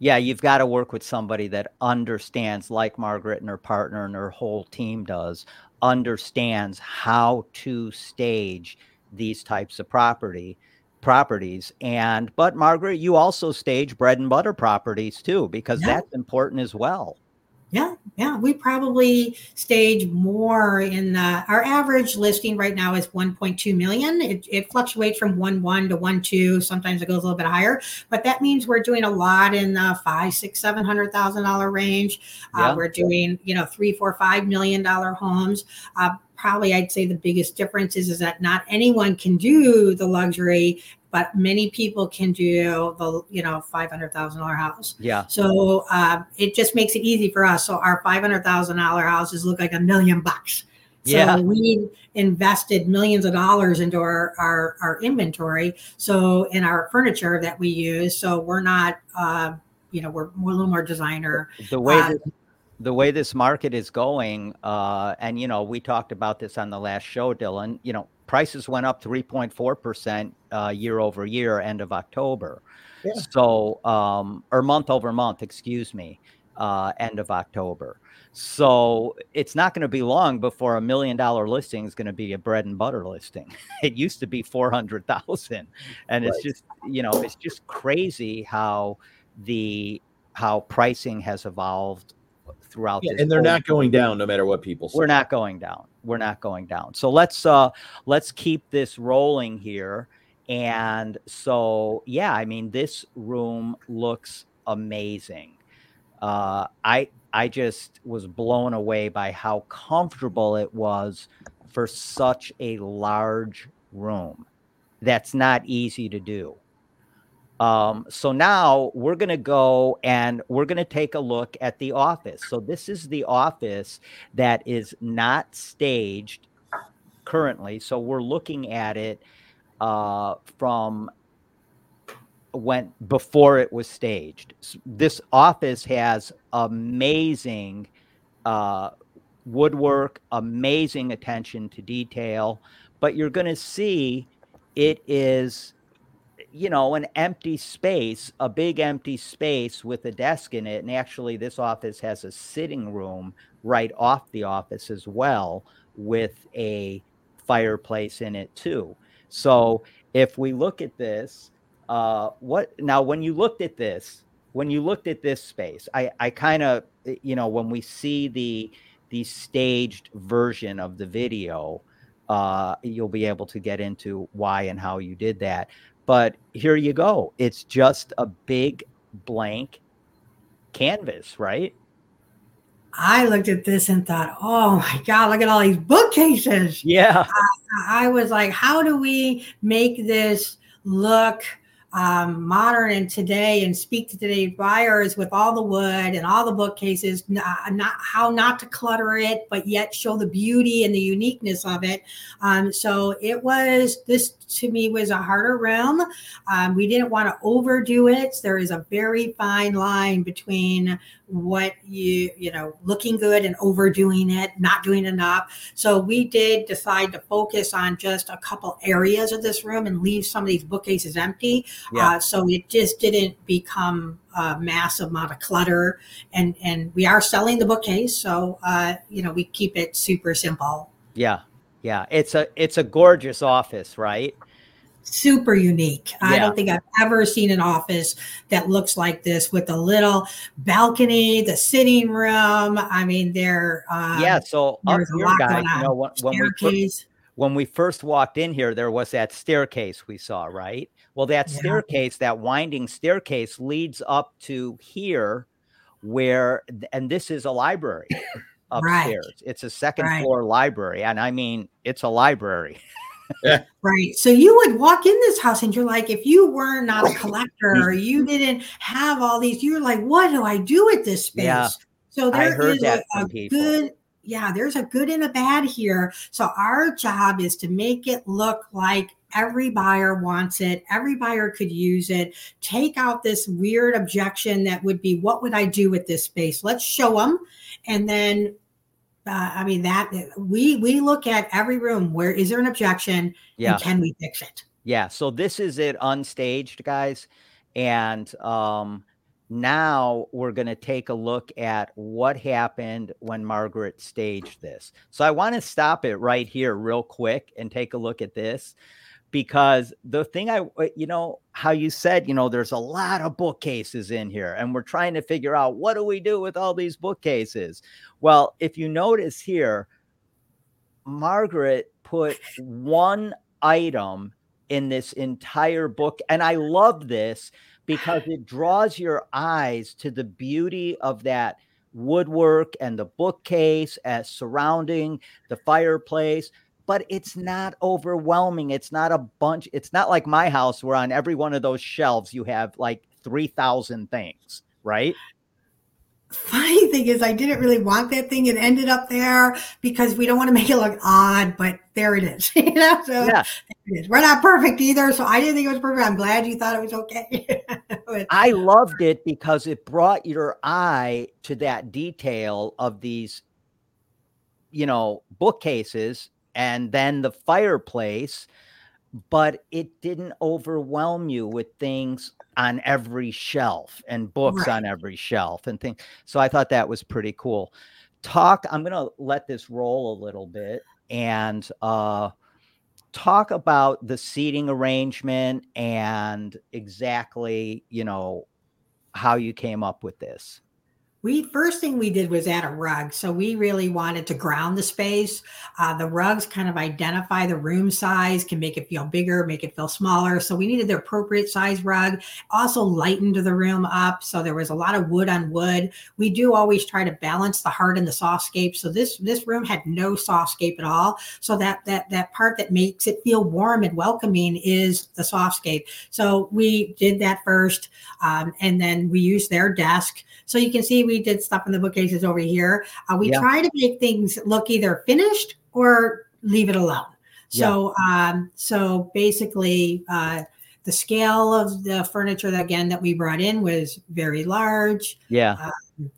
Yeah, you've got to work with somebody that understands, like Margaret and her partner and her whole team does, understands how to stage these types of property properties. And but margaret you also stage bread and butter properties too because yeah. that's important as well. Yeah yeah we probably stage more in the our average listing right now is 1.2 million. It, it fluctuates from 1 1 to 1 2 sometimes it goes a little bit higher but that means we're doing a lot in the five six seven hundred thousand dollar range. Uh, yeah. uh, we're doing you know three four five million dollar homes. Uh, probably I'd say the biggest difference is, is that not anyone can do the luxury, but many people can do the you know five hundred thousand dollar house. Yeah. So uh, it just makes it easy for us. So our five hundred thousand dollar houses look like a million bucks. So yeah. we invested millions of dollars into our, our, our inventory. So in our furniture that we use. So we're not, uh, you know, we're, we're a little more designer. The way uh, the way this market is going, uh, and you know, we talked about this on the last show, Dylan. You know, prices went up 3.4 percent uh, year over year, end of October. Yeah. So, um, or month over month, excuse me, uh, end of October. So it's not going to be long before a million dollar listing is going to be a bread and butter listing. it used to be 400,000 and right. it's just, you know, it's just crazy how the, how pricing has evolved throughout yeah, and they're not going down no matter what people say. We're not going down. We're not going down. So let's uh let's keep this rolling here. And so yeah, I mean this room looks amazing. Uh I I just was blown away by how comfortable it was for such a large room. That's not easy to do. Um, so now we're going to go and we're going to take a look at the office. So this is the office that is not staged currently. So we're looking at it uh, from when before it was staged. This office has amazing uh, woodwork, amazing attention to detail, but you're going to see it is you know, an empty space, a big empty space with a desk in it. And actually, this office has a sitting room right off the office as well with a fireplace in it, too. So if we look at this, uh, what now, when you looked at this, when you looked at this space, I, I kind of, you know, when we see the, the staged version of the video, uh, you'll be able to get into why and how you did that. But here you go. It's just a big blank canvas, right? I looked at this and thought, oh my God, look at all these bookcases. Yeah. I, I was like, how do we make this look um, modern and today and speak to today's buyers with all the wood and all the bookcases, not, not, how not to clutter it, but yet show the beauty and the uniqueness of it. Um, so it was this to me was a harder realm. Um, we didn't want to overdo it. There is a very fine line between what you you know looking good and overdoing it not doing enough. So we did decide to focus on just a couple areas of this room and leave some of these bookcases empty. Yeah. uh, so it just didn't become a massive amount of clutter. And and we are selling the bookcase so uh, you know we keep it super simple. Yeah. Yeah. It's a it's a gorgeous office right super unique. Yeah. I don't think I've ever seen an office that looks like this with a little balcony, the sitting room. I mean, there. Um, yeah. So up here, guys, you know, when, when we first, when we first walked in here, there was that staircase we saw, right? Well, that yeah. staircase, that winding staircase, leads up to here, where, and this is a library. upstairs. Right. It's a second right. floor library. And I mean, it's a library. Right. So you would walk in this house and you're like, if you were not a collector or you didn't have all these, you're like, what do I do with this space? Yeah. So there is a, a good, yeah, there's a good and a bad here. So our job is to make it look like every buyer wants it every buyer could use it take out this weird objection that would be what would i do with this space let's show them and then uh, I mean that we we look at every room where is there an objection yeah. and can we fix it? Yeah. So this is it unstaged, guys, and um, now we're going to take a look at what happened when Margaret staged this. So I want to stop it right here, real quick, and take a look at this because the thing I, uh, you know, how you said, you know, there's a lot of bookcases in here, and we're trying to figure out what do we do with all these bookcases. Well, if you notice here, Margaret put one item in this entire book, and I love this because it draws your eyes to the beauty of that woodwork and the bookcase as surrounding the fireplace but it's not overwhelming. It's not a bunch. It's not like my house where on every one of those shelves you have like 3,000 things, right? Funny thing is, I didn't really want that thing. It ended up there because we don't want to make it look odd, but there it is. you know, so yeah. it is. We're not perfect either, so I didn't think it was perfect. I'm glad you thought it was okay. but, I loved it because it brought your eye to that detail of these, you know, bookcases and then the fireplace, but it didn't overwhelm you with things on every shelf and books right. on every shelf and things. So I thought that was pretty cool. Talk, I'm going to let this roll a little bit and uh, talk about the seating arrangement and exactly, you know, how you came up with this we first thing we did was add a rug. So we really wanted to ground the space. Uh, the rugs kind of identify the room size can make it feel bigger make it feel smaller. So we needed the appropriate size rug. Also lightened the room up. So there was a lot of wood on wood. We do always try to balance the hard and the softscape so this this room had no softscape at all. So that that that part that makes it feel warm and welcoming is the softscape so we did that first um, and then we used their desk. So you can see we did stuff in the bookcases over here. Uh, we yeah. try to make things look either finished or leave it alone. So, yeah. um, so basically, uh, the scale of the furniture that, again that we brought in was very large. Yeah, um,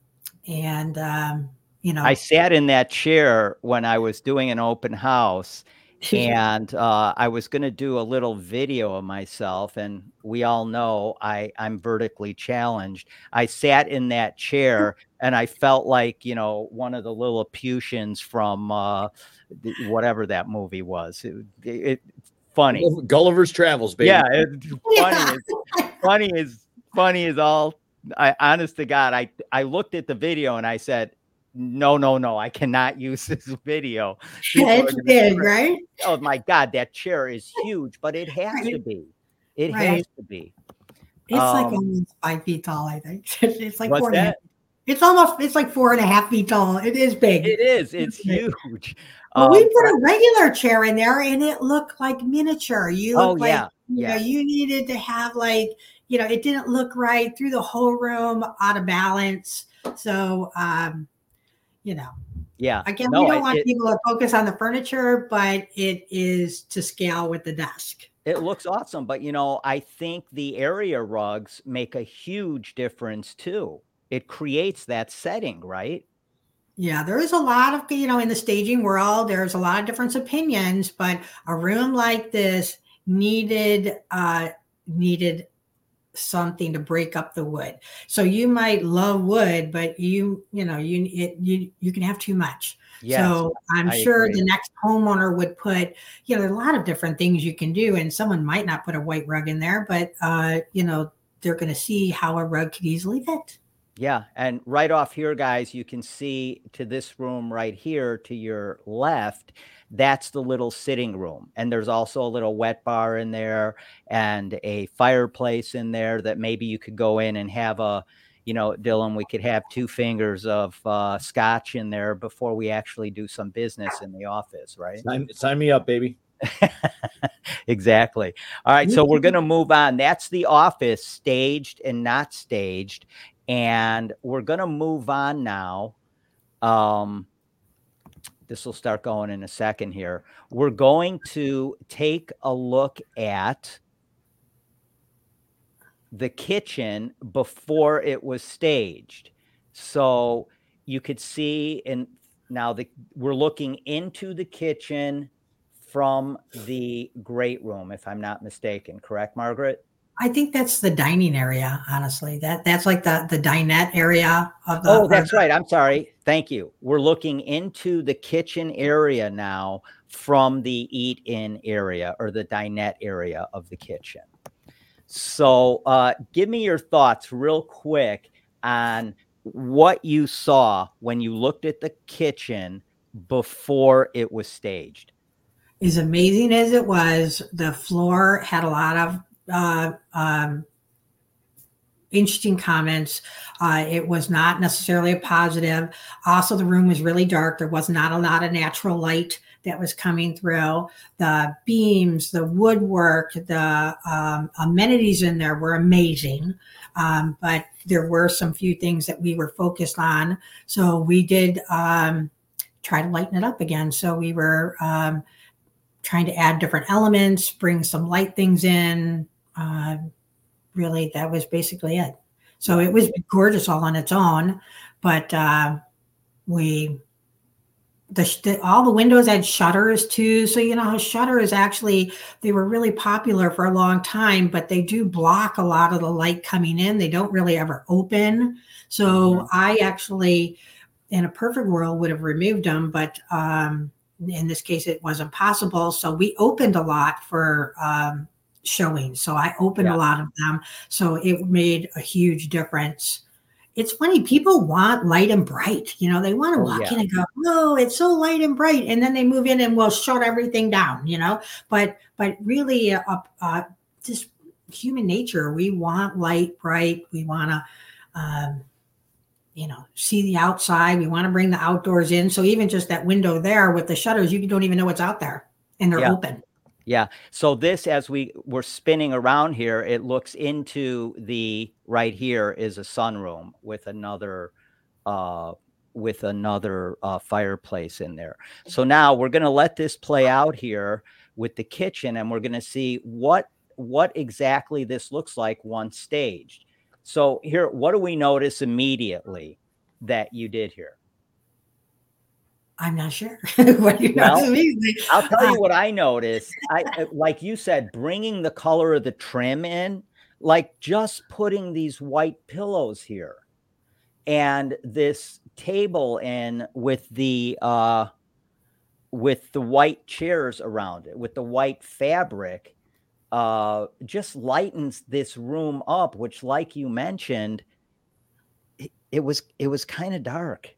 and um, you know, I sat in that chair when I was doing an open house, and uh, I was going to do a little video of myself, and we all know I I'm vertically challenged. I sat in that chair, and I felt like you know one of the Lilliputians from uh, whatever that movie was. It, it, funny Gulliver's Travels, baby. Yeah, funny. Is, funny is funny is all. I honest to God, I I looked at the video and I said, no, no, no, I cannot use this video. it's big, right? Oh my God, that chair is huge, but it has right. to be. It right. has to be. It's um, like almost five feet tall, I think. It's like four and a half. It's almost it's like four and a half feet tall. It is big. It is. It's, it's huge. Well, um, we put a regular chair in there and it looked like miniature. You oh, like yeah. you yeah. know, you needed to have like, you know, it didn't look right through the whole room, out of balance. So um you know. Yeah. Again, no, we don't want it, people to focus on the furniture, but it is to scale with the desk. It looks awesome, but you know, I think the area rugs make a huge difference too. It creates that setting, right? Yeah, there is a lot of, you know, in the staging world, there's a lot of different opinions, but a room like this needed uh needed something to break up the wood. So you might love wood, but you you know you it, you you can have too much. Yes, so I'm I sure agree. the next homeowner would put you know a lot of different things you can do, and someone might not put a white rug in there, but uh, you know they're going to see how a rug could easily fit. Yeah, and right off here, guys, you can see to this room right here to your left that's the little sitting room. And there's also a little wet bar in there and a fireplace in there that maybe you could go in and have a, you know, Dylan, we could have two fingers of uh, scotch in there before we actually do some business in the office, right? Sign, sign me up, baby. exactly. All right. So we're going to move on. That's the office, staged and not staged. And we're going to move on now. Um, this will start going in a second here. We're going to take a look at the kitchen before it was staged. So you could see and now the we're looking into the kitchen from the great room if I'm not mistaken, correct Margaret? I think that's the dining area, honestly. That that's like the the dinette area of the Oh, that's right. I'm sorry. Thank you. We're looking into the kitchen area now from the eat in area or the dinette area of the kitchen. So, uh, give me your thoughts real quick on what you saw when you looked at the kitchen before it was staged. As amazing as it was, the floor had a lot of uh, um, interesting comments. Uh, it was not necessarily a positive. Also, the room was really dark. There was not a lot of natural light that was coming through. The beams, the woodwork, the um, amenities in there were amazing. Um, but there were some few things that we were focused on. So we did um, try to lighten it up again. So we were um, trying to add different elements, bring some light things in, uh, really, that was basically it. So it was gorgeous all on its own, but uh, we the, the, all the windows had shutters too. So you know, how shutters actually they were really popular for a long time, but they do block a lot of the light coming in. They don't really ever open. So mm-hmm. I actually, in a perfect world, would have removed them, but um, in this case, it wasn't possible. So we opened a lot for um, showing. So I opened yeah. a lot of them. So it made a huge difference it's funny people want light and bright you know they want to Oh, walk yeah. in and go no it's so light and bright and then they move in and will shut everything down you know but but really uh, uh just human nature we want light bright we want to um you know see the outside we want to bring the outdoors in so even just that window there with the shutters you don't even know what's out there and they're Yeah. open Yeah. So this, as we were spinning around here, it looks into the right here is a sunroom with another, uh, with another uh, fireplace in there. So now we're going to let this play out here with the kitchen, and we're going to see what what exactly this looks like once staged. So here, what do we notice immediately that you did here? I'm not sure what you Well. I'll tell you what I noticed. I uh, like you said, bringing the color of the trim in, like just putting these white pillows here, and this table in with the uh, with the white chairs around it, with the white fabric, uh, just lightens this room up. Which, like you mentioned, it, it was it was kind of dark.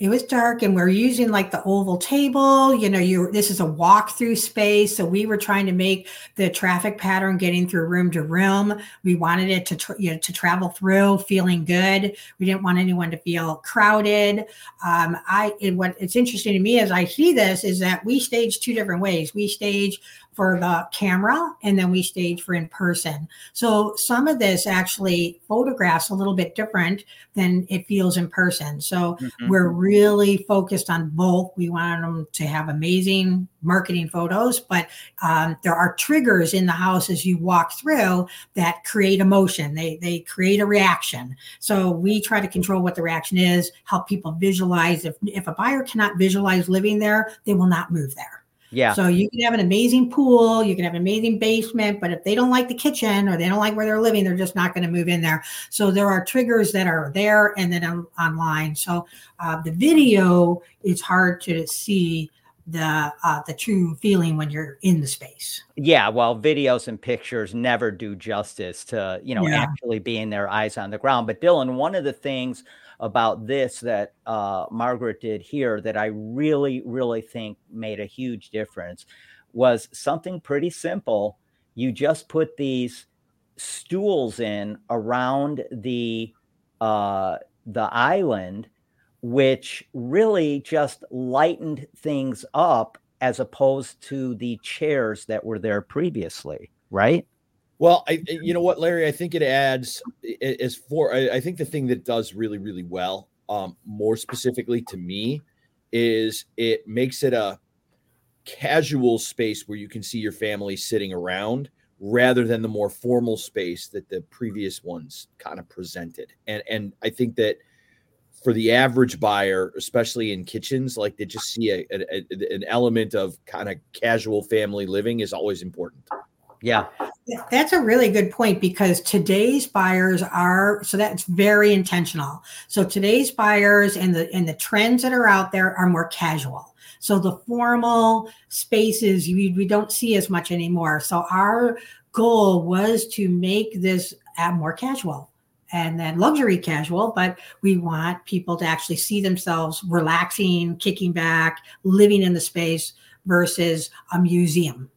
It was dark and we're using like the oval table you know you this is a walk through space. So we were trying to make the traffic pattern getting through room to room. We wanted it to you know to travel through feeling good. We didn't want anyone to feel crowded. Um, i and what it's interesting to me as i see this is that we stage two different ways. We stage for the camera and then we stage for in person so some of this actually photographs a little bit different than it feels in person so we're really focused on both. We want them to have amazing marketing photos, but um, there are triggers in the house as you walk through that create emotion. They they create a reaction. So we try to control what the reaction is, help people visualize. If if a buyer cannot visualize living there, they will not move there. Yeah. So you can have an amazing pool, you can have an amazing basement, but if they don't like the kitchen or they don't like where they're living, they're just not going to move in there. So there are triggers that are there and then on, online. So uh, the video it's hard to see the uh, the true feeling when you're in the space. yeah well videos and pictures never do justice to you know Yeah. actually being their eyes on the ground but dylan one of the things about this that uh, margaret did here that i really really think made a huge difference was something pretty simple you just put these stools in around the uh, the island which really just lightened things up as opposed to the chairs that were there previously, right? Well, I, you know what, Larry, I think it adds is for. I, I think the thing that does really, really well, um, more specifically to me, is it makes it a casual space where you can see your family sitting around rather than the more formal space that the previous ones kind of presented. And and I think that for the average buyer, especially in kitchens, like they just see a, a- a- an element of kind of casual family living is always important. Yeah. That's a really good point because today's buyers are so that's very intentional. So today's buyers and the and the trends that are out there are more casual. So the formal spaces we, we don't see as much anymore. So our goal was to make this more casual and then luxury casual, but we want people to actually see themselves relaxing, kicking back, living in the space versus a museum.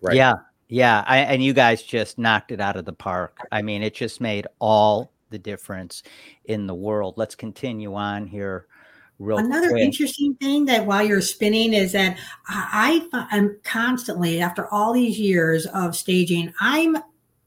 Right. Yeah. Yeah. I, and you guys just knocked it out of the park. I mean, it just made all the difference in the world. Let's continue on here real Another quick. interesting thing that while you're spinning is that I am constantly, after all these years of staging, I'm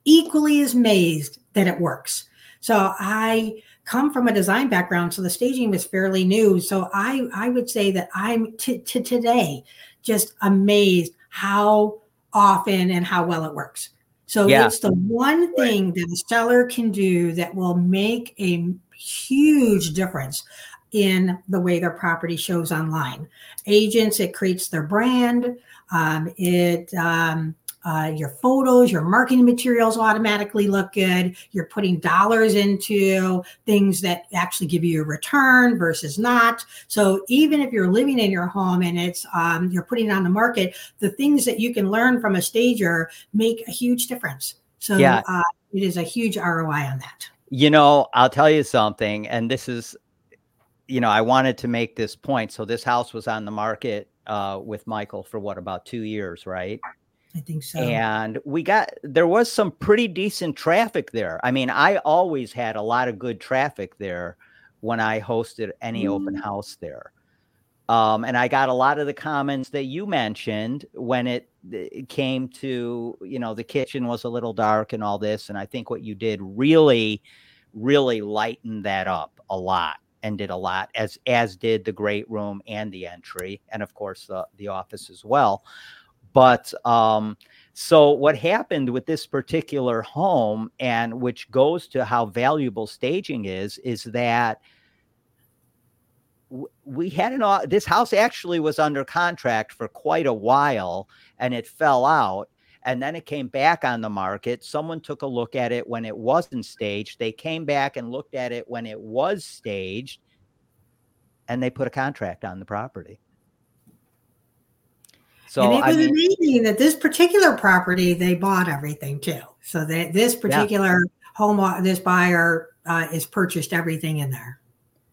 equally as amazed that it works. So I come from a design background, so the staging was fairly new. So I I would say that I'm to to today just amazed how often and how well it works. So Yeah. it's the one thing that a seller can do that will make a huge difference in the way their property shows online. Agents, it creates their brand. Um, it um, uh, your photos, your marketing materials automatically look good. You're putting dollars into things that actually give you a return versus not. So even if you're living in your home and it's um, you're putting it on the market, the things that you can learn from a stager make a huge difference. So Yeah. uh, it is a huge ROI on that. You know, I'll tell you something, and this is, you know, I wanted to make this point. So this house was on the market uh, with Michael for what about two years, right? I think so. And we got there was some pretty decent traffic there. I mean, I always had a lot of good traffic there when I hosted any mm. open house there. Um, and I got a lot of the comments that you mentioned when it, it, came to, you know, the kitchen was a little dark and all this. And I think what you did really, really lightened that up a lot and did a lot as as did the great room and the entry and of course the, the office as well. But um, so what happened with this particular home and which goes to how valuable staging is, is that we had an this house actually was under contract for quite a while and it fell out and then it came back on the market. Someone took a look at it when it wasn't staged. They came back and looked at it when it was staged and they put a contract on the property so and it was mean, amazing that this particular property they bought everything too so that this particular yeah. home this buyer uh, is purchased everything in there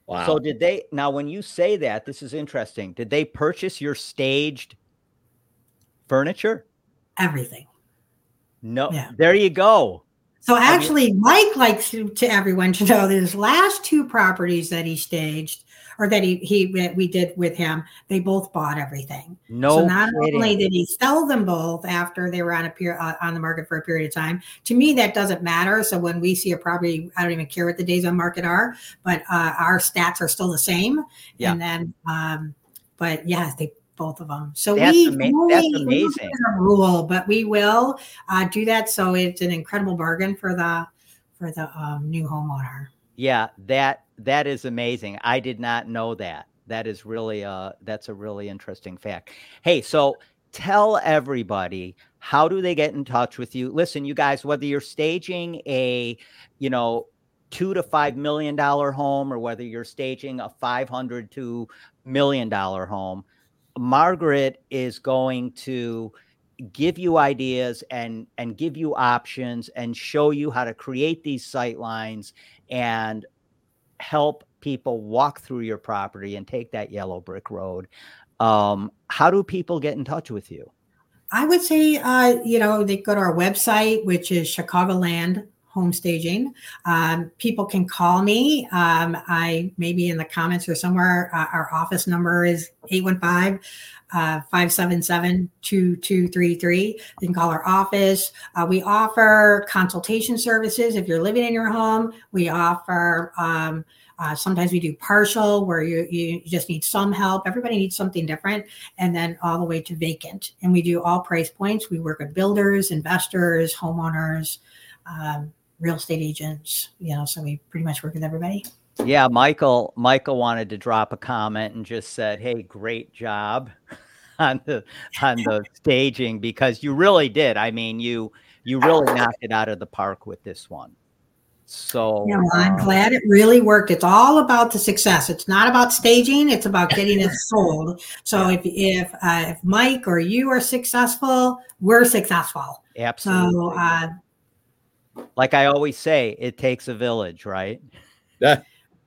Wow. So did they now when you say that, this is interesting. Did they purchase your staged furniture? Everything. No. Yeah. There you go. So actually, Mike likes to, to everyone to know that his last two properties that he staged or that he he we did with him, they both bought everything. No, so not kidding. only did he sell them both after they were on a period uh, on the market for a period of time. To me, that doesn't matter. So when we see a property, I don't even care what the days on market are, but uh, our stats are still the same. Yeah. And then, um, but yeah, they both of them. So that's we ama- that's amazing. a rule, but we will uh, do that. So it's an incredible bargain for the for the um, new homeowner. Yeah, that that is amazing. I did not know that. That is really uh that's a really interesting fact. Hey, so tell everybody how do they get in touch with you? Listen, you guys, whether you're staging a, you know, two to five million dollar home or whether you're staging a 500 to million dollar home, Margaret is going to give you ideas and and give you options and show you how to create these sight lines and help people walk through your property and take that yellow brick road. Um, how do people get in touch with you? I would say, uh, you know, they go to our website, which is Chicagoland Home Staging. Um, people can call me. Um, I maybe in the comments or somewhere. Uh, our office number is 815 uh, 577 2233. You can call our office. Uh, we offer consultation services if you're living in your home. We offer, um, uh, sometimes we do partial where you, you just need some help. Everybody needs something different. And then all the way to vacant. And we do all price points. We work with builders, investors, homeowners, um, real estate agents, you know, so we pretty much work with everybody. Yeah, Michael. Michael wanted to drop a comment and just said, "Hey, great job on the on the staging because you really did. I mean, you you really knocked it out of the park with this one." So yeah, well, I'm um, glad it really worked. It's all about the success. It's not about staging. It's about getting it sold. So if if uh, if Mike or you are successful, we're successful. Absolutely. So, uh, like I always say, it takes a village, right? Yeah.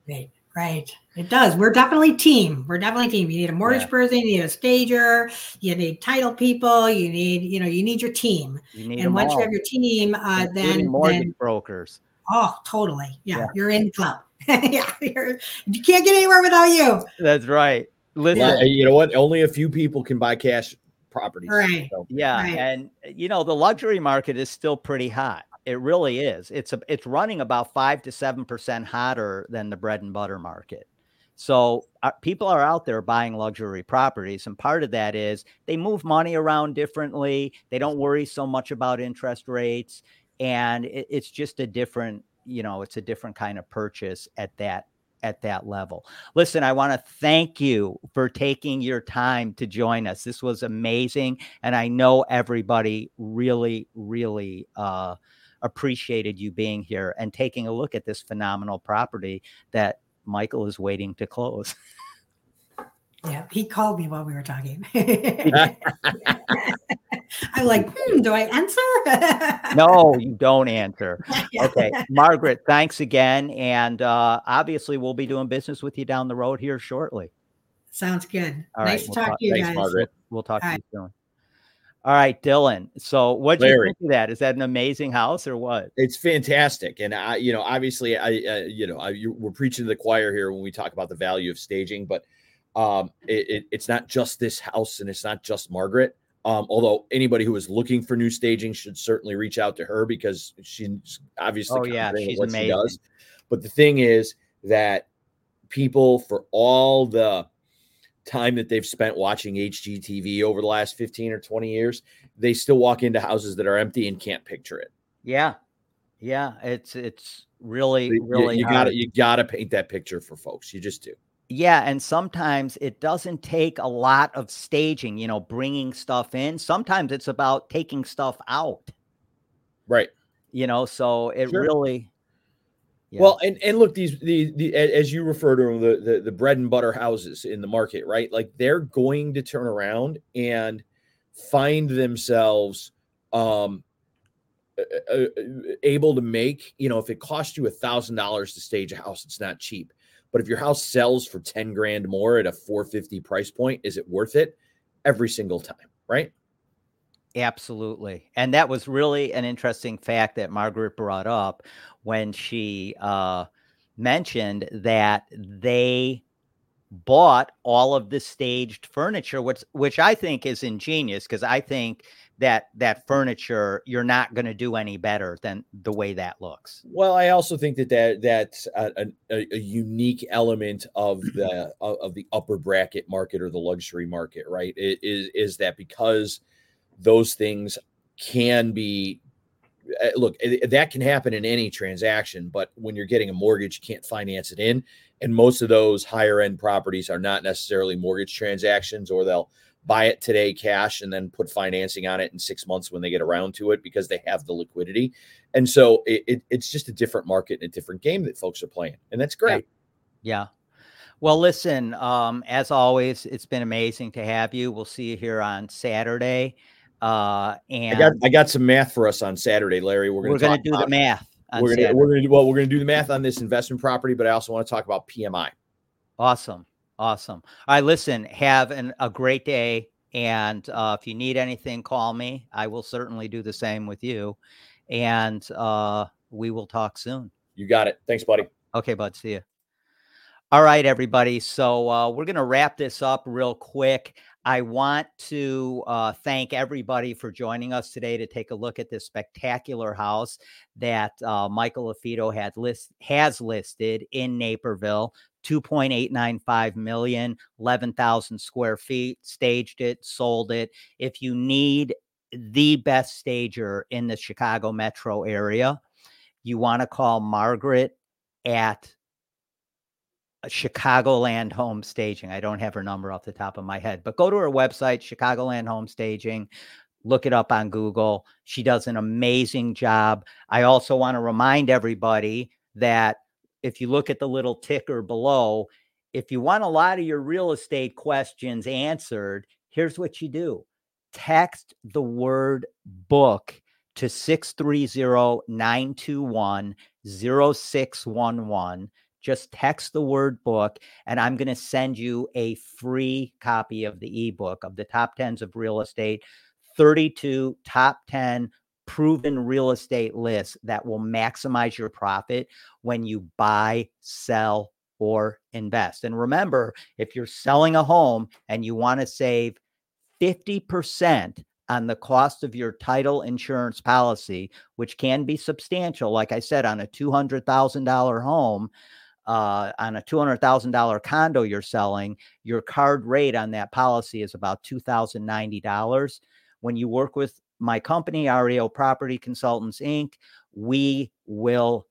Right, right. It does. We're definitely team. We're definitely team. You need a mortgage yeah. person, you need a stager, you need title people, you need, you know, you need your team. You need and once all. you have your team, uh, then mortgage then, brokers. Oh, totally. Yeah, yeah. you're in club. yeah, you can't get anywhere without you. That's right. Listen, yeah, you know what? Only a few people can buy cash properties. Right. So. Yeah, right. and you know the luxury market is still pretty hot. It really is. It's a, it's running about five to seven percent hotter than the bread and butter market. So uh, people are out there buying luxury properties, and part of that is they move money around differently. They don't worry so much about interest rates, and it, it's just a different, you know, it's a different kind of purchase at that at that level. Listen, I want to thank you for taking your time to join us. This was amazing, and I know everybody really, really. Uh, appreciated you being here and taking a look at this phenomenal property that Michael is waiting to close. Yeah, he called me while we were talking. I'm like, hmm, do I answer? no, you don't answer. Okay, Margaret, thanks again, and uh, obviously we'll be doing business with you down the road here shortly. Sounds good. All nice right, to we'll talk talk- to you Thanks, guys. Margaret. We'll talk to All you soon. All right, Dylan. So, what do you think of that? Is that an amazing house or what? It's fantastic, and I, you know, obviously, I, uh, you know, I, you, we're preaching to the choir here when we talk about the value of staging, but um, it, it, it's not just this house, and it's not just Margaret. Um, although anybody who is looking for new staging should certainly reach out to her because she's obviously Oh, yeah, she's what she amazing. does. But the thing is that people, for all the time that they've spent watching HGTV over the last 15 or 20 years, they still walk into houses that are empty and can't picture it. Yeah, yeah. It's it's really You- really you, gotta you gotta paint that picture for folks. You just do. Yeah, and sometimes it doesn't take a lot of staging, you know, bringing stuff in. Sometimes it's about taking stuff out, Right. you know, so it Sure. really Yeah. Well, and and look, these the, the as you refer to them, the, the the bread and butter houses in the market, right? Like they're going to turn around and find themselves um able to make you know if it costs you a thousand dollars to stage a house it's not cheap but if your house sells for 10 grand more at a 450 price point is it worth it every single time right Absolutely. And that was really an interesting fact that Margaret brought up when she uh, mentioned that they bought all of the staged furniture, which which I think is ingenious because I think that that furniture you're not going to do any better than the way that looks. Well, I also think that, that that's a, a, a unique element of the of the upper bracket market or the luxury market, right? It is is that because those things can be uh, look eh, that can happen in any transaction, but when you're getting a mortgage, you can't finance it in, and most of those higher end properties are not necessarily mortgage transactions, or they'll buy it today cash and then put financing on it in six months when they get around to it because they have the liquidity. And so it, it, it's just a different market and a different game that folks are playing. And that's great. Yeah. Well, listen, um, as always, it's been amazing to have you. We'll see you here on Saturday. Uh, and I got I got some math for us on Saturday, Larry. We're we're gonna going to do the math. on We're gonna we're gonna do well, we're gonna do the math on this investment property, but I also want to talk about PMI. Awesome. Awesome. All right. Listen, have an, a great day. And uh, if you need anything, call me. I will certainly do the same with you. And uh, we will talk soon. You got it. Thanks, buddy. Okay, bud. See you. All right, everybody. So uh, we're going to wrap this up real quick. I want to uh, thank everybody for joining us today to take a look at this spectacular house that uh, Michael LaFido had list has listed in Naperville. 2.895 million, 11,000 square feet, staged it, sold it. If you need the best stager in the Chicago metro area, you want to call Margaret at Chicagoland Home Staging. I don't have her number off the top of my head, but go to her website, Chicagoland Home Staging. Look it up on Google. She does an amazing job. I also want to remind everybody that if you look at the little ticker below, if you want a lot of your real estate questions answered, here's what you do text the word book to 630 921 0611 just text the word book and i'm going to send you a free copy of the ebook of the top 10s of real estate 32 top 10 proven real estate lists that will maximize your profit when you buy sell or invest. And remember if you're selling a home and you want to save 50% on the cost of your title insurance policy which can be substantial like i said on a $200000 home uh, on a $200,000 condo you're selling, your card rate on that policy is about $2,090. When you work with my company, REO Property Consultants Inc., we will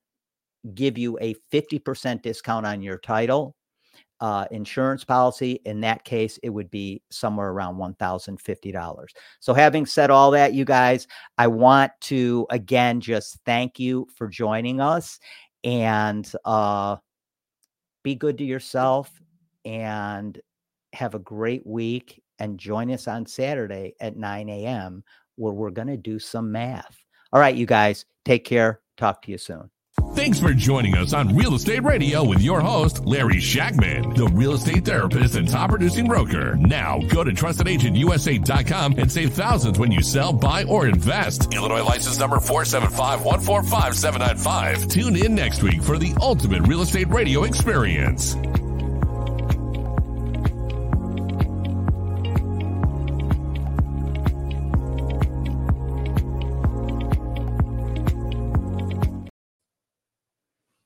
give you a 50% discount on your title uh, insurance policy. In that case, it would be somewhere around $1,050. So, having said all that, you guys, I want to again just thank you for joining us and uh, be good to yourself and have a great week and join us on Saturday at 9 a.m. where we're going to do some math. All right, you guys, take care. Talk to you soon. Thanks for joining us on Real Estate Radio with your host, Larry Shakman, the real estate therapist and top producing broker. Now go to trustedagentUSA.com and save thousands when you sell, buy, or invest. Illinois license number 475-145-795. Tune in next week for the ultimate real estate radio experience.